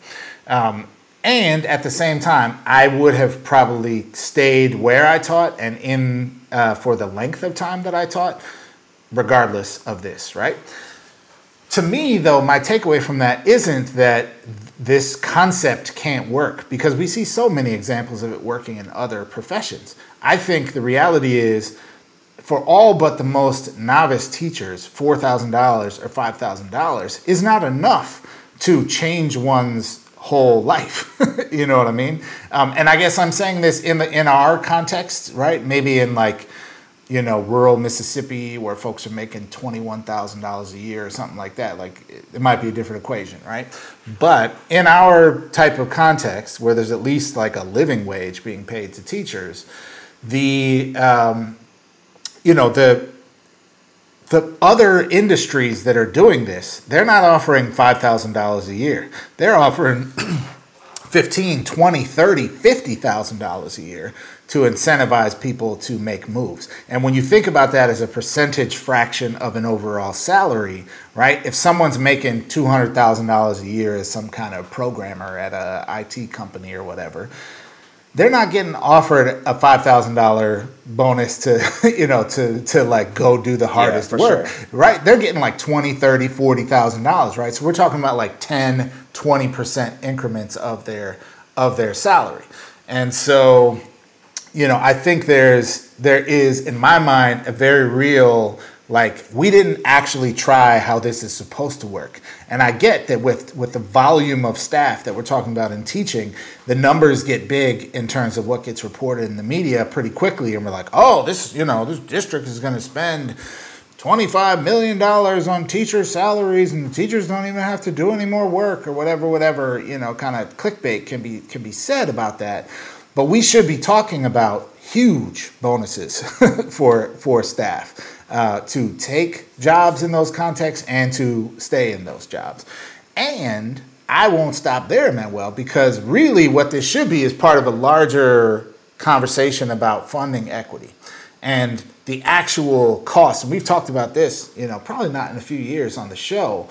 Um, and at the same time, I would have probably stayed where I taught and in uh, for the length of time that I taught, regardless of this, right? To me, though, my takeaway from that isn't that this concept can't work because we see so many examples of it working in other professions. I think the reality is for all but the most novice teachers, $4,000 or $5,000 is not enough to change one's whole life. [LAUGHS] you know what I mean? Um, and I guess I'm saying this in the, in our context, right? Maybe in like, you know, rural Mississippi where folks are making $21,000 a year or something like that. Like it might be a different equation, right? But in our type of context where there's at least like a living wage being paid to teachers, the, um, you know, the, the other industries that are doing this, they're not offering $5,000 a year. They're offering [CLEARS THROAT] 15, 20, 30, $50,000 a year to incentivize people to make moves. And when you think about that as a percentage fraction of an overall salary, right? If someone's making $200,000 a year as some kind of programmer at a IT company or whatever, they're not getting offered a five thousand dollar bonus to [LAUGHS] you know to to like go do the hardest yeah, work sure. right they're getting like 20 30 40 thousand dollars right so we're talking about like 10 20 percent increments of their of their salary and so you know i think there's there is in my mind a very real like we didn't actually try how this is supposed to work. And i get that with with the volume of staff that we're talking about in teaching the numbers get big in terms of what gets reported in the media pretty quickly. And we're like oh this you know this district is going to spend 25 million dollars on teacher salaries and the teachers don't even have to do any more work or whatever whatever you know kind of clickbait can be can be said about that but we should be talking about huge bonuses [LAUGHS] for for staff uh, to take jobs in those contexts and to stay in those jobs. And I won't stop there, Manuel, because really what this should be is part of a larger conversation about funding equity and the actual cost. And we've talked about this, you know, probably not in a few years on the show,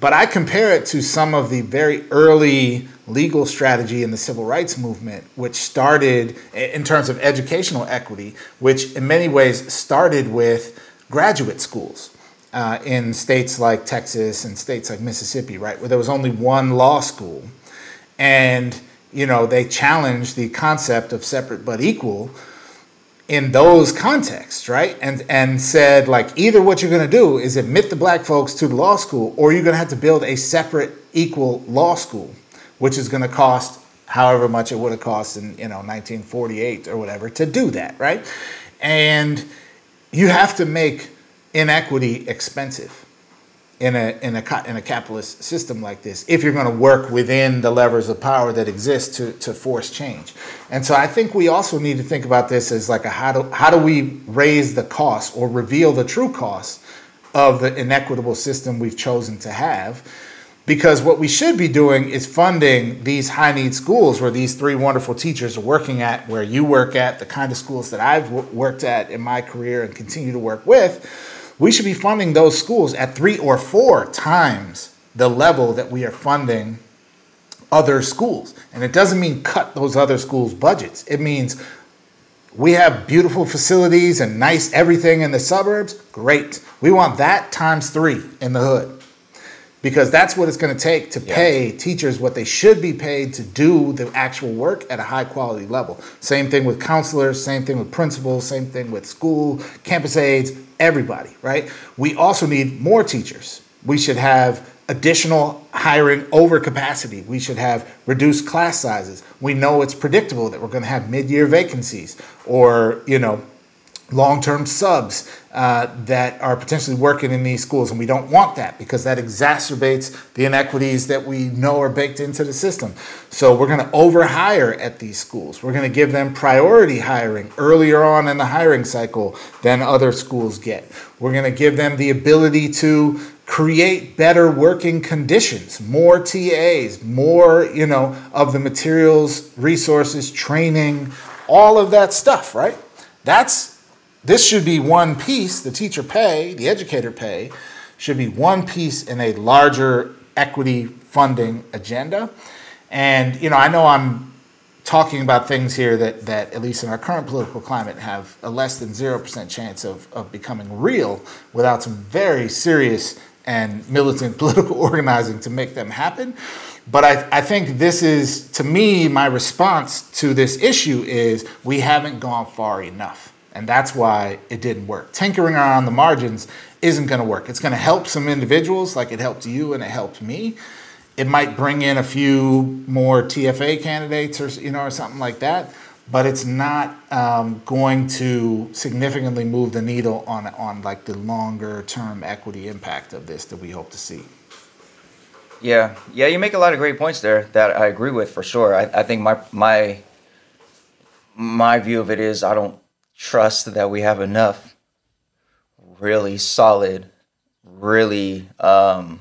but I compare it to some of the very early legal strategy in the civil rights movement, which started in terms of educational equity, which in many ways started with graduate schools uh, in states like Texas and states like Mississippi, right, where there was only one law school. And, you know, they challenged the concept of separate but equal in those contexts, right? And and said like either what you're going to do is admit the black folks to the law school, or you're going to have to build a separate equal law school, which is going to cost however much it would have cost in you know 1948 or whatever to do that, right? And you have to make inequity expensive in a in a in a capitalist system like this if you're going to work within the levers of power that exist to to force change. And so I think we also need to think about this as like a how do how do we raise the cost or reveal the true cost of the inequitable system we've chosen to have because what we should be doing is funding these high need schools where these three wonderful teachers are working at, where you work at, the kind of schools that I've w- worked at in my career and continue to work with. We should be funding those schools at three or four times the level that we are funding other schools. And it doesn't mean cut those other schools' budgets, it means we have beautiful facilities and nice everything in the suburbs. Great. We want that times three in the hood because that's what it's going to take to pay teachers what they should be paid to do the actual work at a high quality level. Same thing with counselors, same thing with principals, same thing with school, campus aides, everybody, right? We also need more teachers. We should have additional hiring over capacity. We should have reduced class sizes. We know it's predictable that we're going to have mid-year vacancies or, you know, long-term subs uh, that are potentially working in these schools and we don't want that because that exacerbates the inequities that we know are baked into the system. So we're going to overhire at these schools. We're going to give them priority hiring earlier on in the hiring cycle than other schools get. We're going to give them the ability to create better working conditions more tas more you know of the materials resources training all of that stuff right? That's this should be one piece, the teacher pay, the educator pay, should be one piece in a larger equity funding agenda. And, you know, I know I'm talking about things here that, that at least in our current political climate, have a less than 0% chance of, of becoming real without some very serious and militant [LAUGHS] political organizing to make them happen. But I, I think this is, to me, my response to this issue is we haven't gone far enough. And that's why it didn't work. Tinkering around the margins isn't going to work. It's going to help some individuals, like it helped you and it helped me. It might bring in a few more TFA candidates, or you know, or something like that. But it's not um, going to significantly move the needle on on like the longer term equity impact of this that we hope to see. Yeah, yeah, you make a lot of great points there that I agree with for sure. I, I think my my my view of it is I don't trust that we have enough really solid, really um,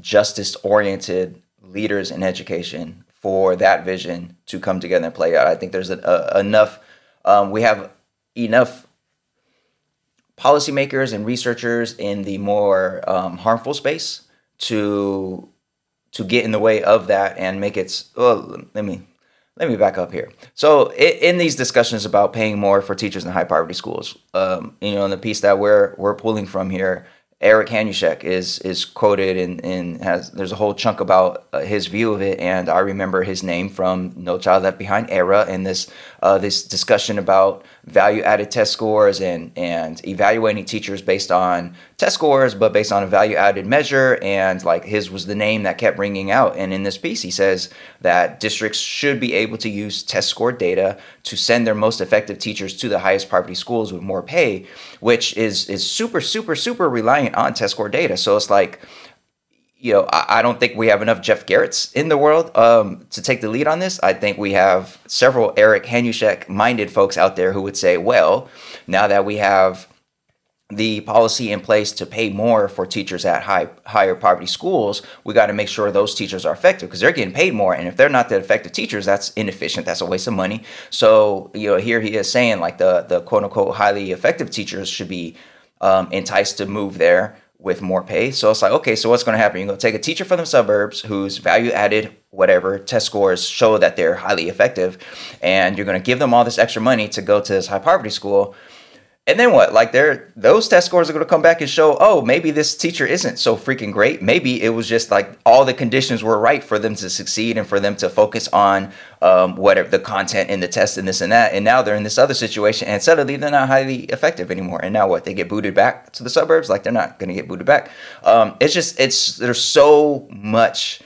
justice oriented leaders in education for that vision to come together and play out. I think there's a, a, enough. Um, we have enough policymakers and researchers in the more um, harmful space to to get in the way of that and make it. Let me let me back up here. So, in, these discussions about paying more for teachers in high poverty schools, um, you know, in the piece that we're we're pulling from here, Eric Hanushek is is quoted and, and has there's a whole chunk about uh, his view of it, and I remember his name from No Child Left Behind era and this uh, this discussion about value added test scores and and evaluating teachers based on test scores, but based on a value added measure. And like his was the name that kept ringing out. And in this piece, he says that districts should be able to use test score data to send their most effective teachers to the highest poverty schools with more pay, which is is super super super reliant on test score data. So it's like you know, I, I, don't think we have enough Jeff Garretts in the world um, to take the lead on this. I think we have several Eric Hanushek minded folks out there who would say, well, now that we have the policy in place to pay more for teachers at high higher poverty schools, we got to make sure those teachers are effective because they're getting paid more. And if they're not the effective teachers, that's inefficient. That's a waste of money. So you know, here he is saying like the the quote unquote highly effective teachers should be um, enticed to move there with more pay. So it's like, okay, so what's going to happen? You're going to take a teacher from the suburbs whose value added, whatever, test scores show that they're highly effective, and you're going to give them all this extra money to go to this high poverty school. And then what? Like they're those test scores are going to come back and show, oh, maybe this teacher isn't so freaking great. Maybe it was just like all the conditions were right for them to succeed and for them to focus on um, whatever the content in the test and this and that. And now they're in this other situation, and suddenly they're not highly effective anymore. And now what? They get booted back to the suburbs? Like they're not going to get booted back. Um, it's just it's there's so much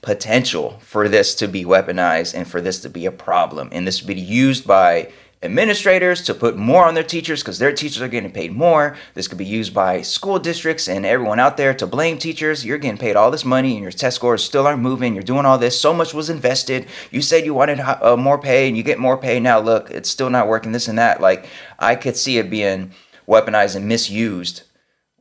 potential for this to be weaponized and for this to be a problem, and this to be used by administrators to put more on their teachers because their teachers are getting paid more. This could be used by school districts and everyone out there to blame teachers. You're getting paid all this money and your test scores still aren't moving. You're doing all this. So much was invested. You said you wanted uh, more pay and you get more pay. Now, look, it's still not working, this and that. Like, I could see it being weaponized and misused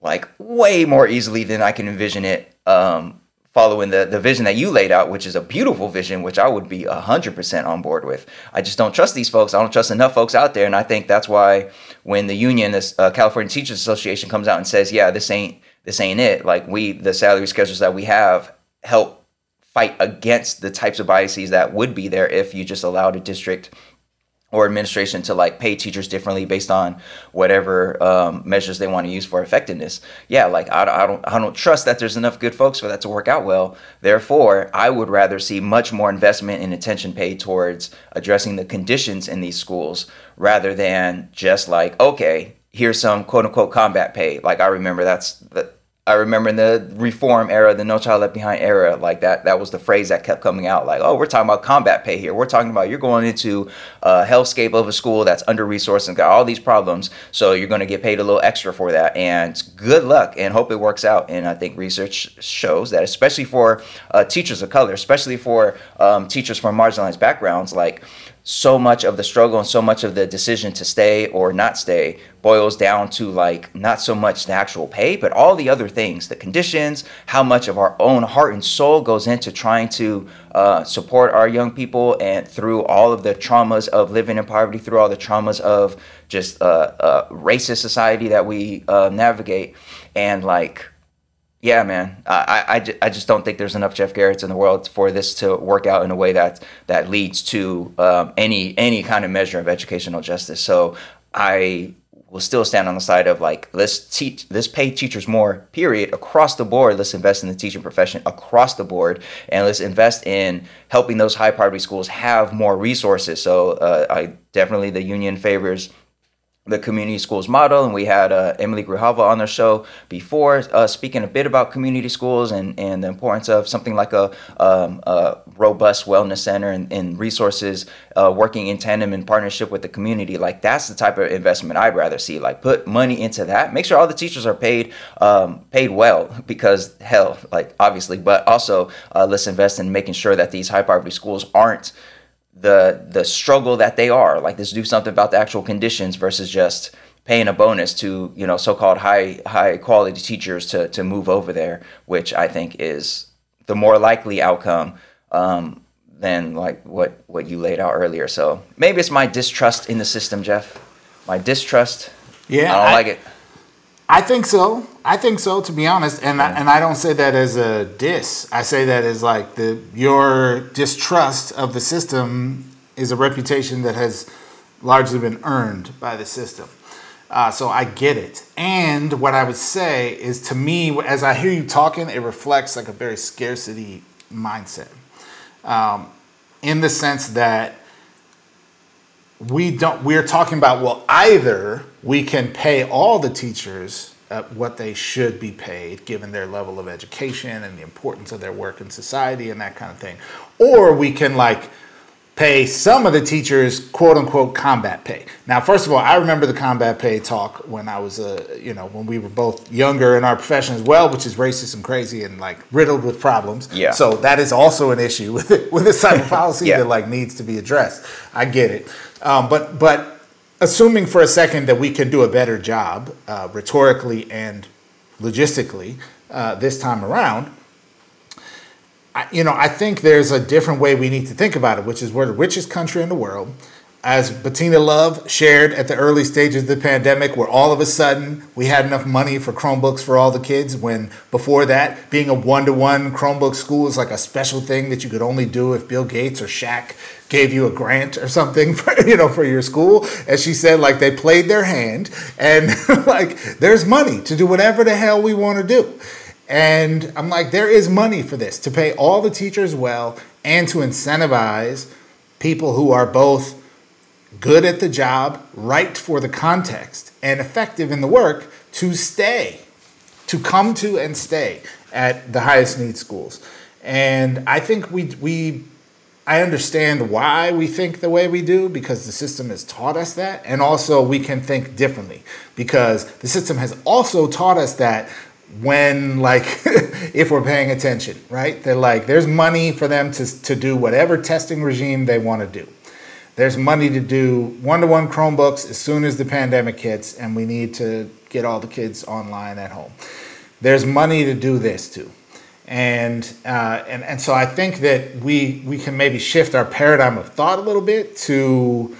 like way more easily than I can envision it um, following the, the vision that you laid out, which is a beautiful vision, which I would be 100% on board with. I just don't trust these folks. I don't trust enough folks out there. And I think that's why when the union, this uh, California Teachers Association comes out and says, yeah, this ain't, this ain't it. Like we, the salary schedules that we have help fight against the types of biases that would be there if you just allowed a district or administration to like pay teachers differently based on whatever um, measures they want to use for effectiveness. Yeah, like I, I don't I don't trust that there's enough good folks for that to work out well. Therefore, I would rather see much more investment and attention paid towards addressing the conditions in these schools rather than just like okay, here's some quote unquote combat pay. Like I remember that's the I remember in the reform era, the No Child Left Behind era, like that, that was the phrase that kept coming out. Like, oh, we're talking about combat pay here. We're talking about you're going into a hellscape of a school that's under resourced and got all these problems. So you're going to get paid a little extra for that. And good luck and hope it works out. And I think research shows that, especially for uh, teachers of color, especially for um, teachers from marginalized backgrounds, like so much of the struggle and so much of the decision to stay or not stay boils down to like not so much the actual pay but all the other things the conditions how much of our own heart and soul goes into trying to uh, support our young people and through all of the traumas of living in poverty through all the traumas of just uh, uh, racist society that we uh, navigate. And like yeah, man, I, I, I just don't think there's enough Jeff Garretts in the world for this to work out in a way that that leads to um, any any kind of measure of educational justice. So I will still stand on the side of like let's teach let's pay teachers more period across the board. Let's invest in the teaching profession across the board and let's invest in helping those high poverty schools have more resources. So uh, i definitely the union favors the community schools model, and we had uh, Emily Grijalva on the show before, uh, speaking a bit about community schools and, and the importance of something like a, um, a robust wellness center and, and resources uh, working in tandem in partnership with the community. Like that's the type of investment I'd rather see. Like put money into that. Make sure all the teachers are paid um, paid well because hell, like obviously, but also uh, let's invest in making sure that these high poverty schools aren't the the struggle that they are. Like let's do something about the actual conditions versus just paying a bonus to you know so-called high high quality teachers to to move over there, which I think is the more likely outcome um, than like what what you laid out earlier. So maybe it's my distrust in the system, Jeff. My distrust. Yeah, I don't I- like it. I think so. I think so, to be honest, and I, and I don't say that as a diss. I say that as like the your distrust of the system is a reputation that has largely been earned by the system. Uh, so I get it. And what I would say is, to me, as I hear you talking, it reflects like a very scarcity mindset, um, in the sense that we don't we're talking about well either we can pay all the teachers uh, what they should be paid given their level of education and the importance of their work in society and that kind of thing or we can like pay some of the teachers quote unquote combat pay now first of all i remember the combat pay talk when i was a uh, you know when we were both younger in our profession as well which is racist and crazy and like riddled with problems Yeah. so that is also an issue [LAUGHS] with it, with this type of policy Yeah. that like needs to be addressed. I get it, um, but but assuming for a second that we can do a better job uh, rhetorically and logistically uh, this time around, I, you know, I think there's a different way we need to think about it, which is we're the richest country in the world. As Bettina Love shared at the early stages of the pandemic, where all of a sudden we had enough money for Chromebooks for all the kids, when before that, being a one to one Chromebook school is like a special thing that you could only do if Bill Gates or Shaq gave you a grant or something [LAUGHS] for you know for your school. As she said like they played their hand and [LAUGHS] like there's money to do whatever the hell we want to do. And I'm like, there is money for this to pay all the teachers well and to incentivize people who are both good at the job, right for the context, and effective in the work to stay, to come to and stay at the highest need schools. And I think we, we I understand why we think the way we do because the system has taught us that. And also, we can think differently because the system has also taught us that when, like, [LAUGHS] if we're paying attention, right? They're like, there's money for them to, to do whatever testing regime they want to do. There's money to do one to one Chromebooks as soon as the pandemic hits, and we need to get all the kids online at home. There's money to do this too and uh, and and so I think that we we can maybe shift our paradigm of thought a little bit to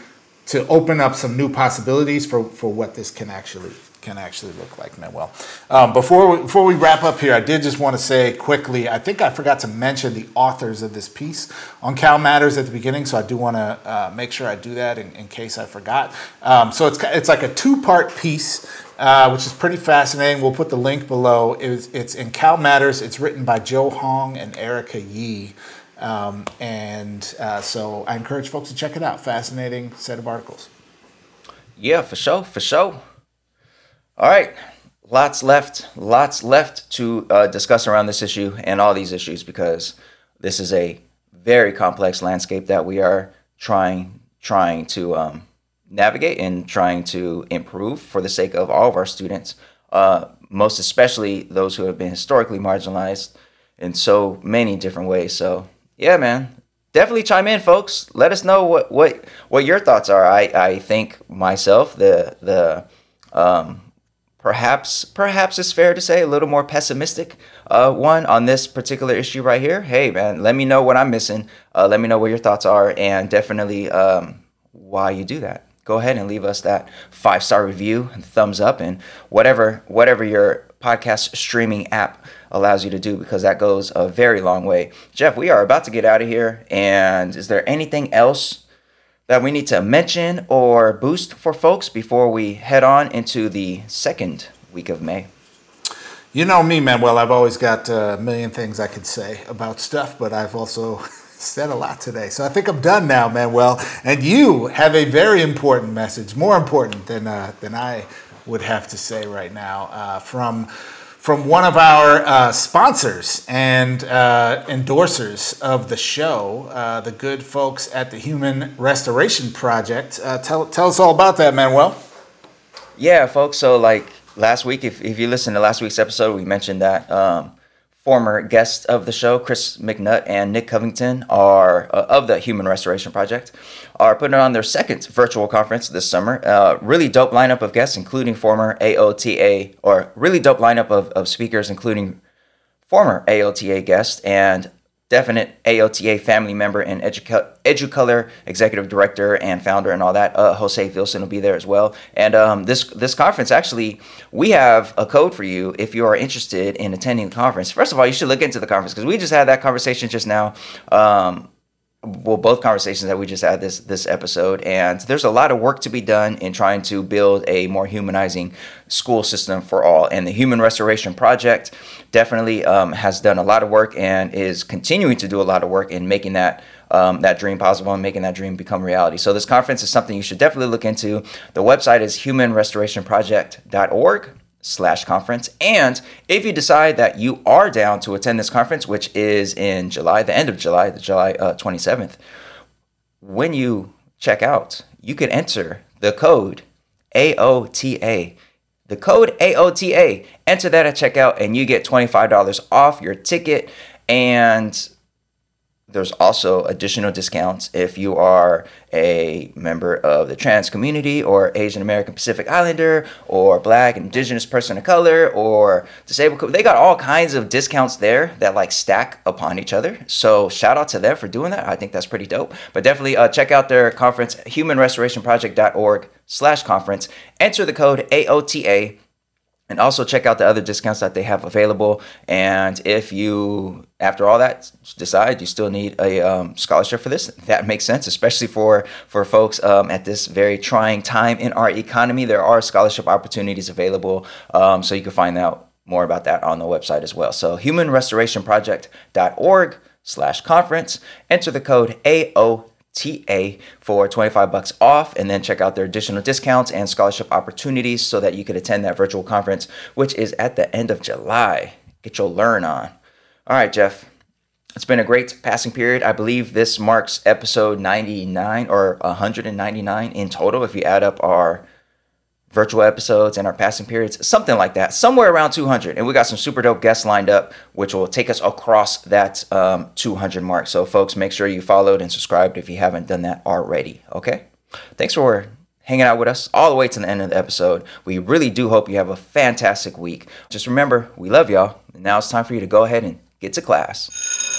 to open up some new possibilities for for what this can actually can actually look like, Manuel. Um, before we, before we wrap up here, I did just want to say quickly. I think I forgot to mention the authors of this piece on Cal Matters at the beginning, so I do want to uh, make sure I do that in, in case I forgot. Um, so it's it's like a two part piece uh, which is pretty fascinating. We'll put the link below. It's, it's in Cal Matters. It's written by Joe Hong and Erica Yee. Um, and uh, so I encourage folks to check it out. Fascinating set of articles. Yeah, for sure, for sure. All right, lots left, lots left to uh, discuss around this issue and all these issues because this is a very complex landscape that we are trying trying to um, navigate and trying to improve for the sake of all of our students, uh, most especially those who have been historically marginalized in so many different ways. So, yeah, man, definitely chime in, folks. Let us know what what what your thoughts are. I I think myself the the um, perhaps perhaps it's fair to say a little more pessimistic uh, one on this particular issue right here. Hey, man, let me know what I'm missing. Uh, let me know what your thoughts are, and definitely um, why you do that. Go ahead and leave us that five star review and thumbs up and whatever whatever your podcast streaming app allows you to do because that goes a very long way. Jeff, we are about to get out of here, and is there anything else that we need to mention or boost for folks before we head on into the second week of May? You know me, Manuel. I've always got a million things I could say about stuff, but I've also [LAUGHS] said a lot today. So I think I'm done now, Manuel. And you have a very important message, more important than, uh, than I would have to say right now, uh, from from one of our uh, sponsors and uh, endorsers of the show, uh, the good folks at the Human Restoration Project. Uh, tell, tell us all about that, Manuel. Yeah, folks. So, like last week, if, if you listen to last week's episode, we mentioned that um, former guests of the show, Chris McNutt and Nick Covington, are uh, of the Human Restoration Project, are putting on their second virtual conference this summer. Uh, really dope lineup of guests, including former AOTA, or really dope lineup of, of speakers, including former AOTA guests and definite AOTA family member and Educa- EduColor executive director and founder and all that. Uh, Jose Vilson will be there as well. And um, this this conference actually, we have a code for you if you are interested in attending the conference. First of all, you should look into the conference because we just had that conversation just now. Um, well both conversations that we just had this this episode and there's a lot of work to be done in trying to build a more humanizing school system for all. And the human restoration project definitely um, has done a lot of work and is continuing to do a lot of work in making that um, that dream possible and making that dream become reality. So this conference is something you should definitely look into. The website is humanrestorationproject.org slash conference. And if you decide that you are down to attend this conference, which is in July, the end of July, the July uh, 27th, when you check out, you can enter the code AOTA. The code AOTA, enter that at checkout, and you get $25 off your ticket. And there's also additional discounts if you are a member of the trans community or Asian American Pacific Islander or black indigenous person of color or disabled they got all kinds of discounts there that like stack upon each other. So shout out to them for doing that. I think that's pretty dope. But definitely uh, check out their conference humanrestorationproject.org slash conference. Enter the code aota and also check out the other discounts that they have available. And if you, after all that, decide you still need a um, scholarship for this, that makes sense, especially for for folks um, at this very trying time in our economy. There are scholarship opportunities available, um, so you can find out more about that on the website as well. So humanrestorationproject.org slash conference. Enter the code AO TA for 25 bucks off and then check out their additional discounts and scholarship opportunities so that you could attend that virtual conference which is at the end of July. Get your learn on. All right, Jeff. It's been a great passing period. I believe this marks episode 99 or 199 in total if you add up our virtual episodes and our passing periods, something like that, somewhere around 200. And we got some super dope guests lined up, which will take us across that um, 200 mark. So, folks, make sure you followed and subscribed if you haven't done that already. Okay? Thanks for hanging out with us all the way to the end of the episode. We really do hope you have a fantastic week. Just remember, we love y'all. And now it's time for you to go ahead and get to class.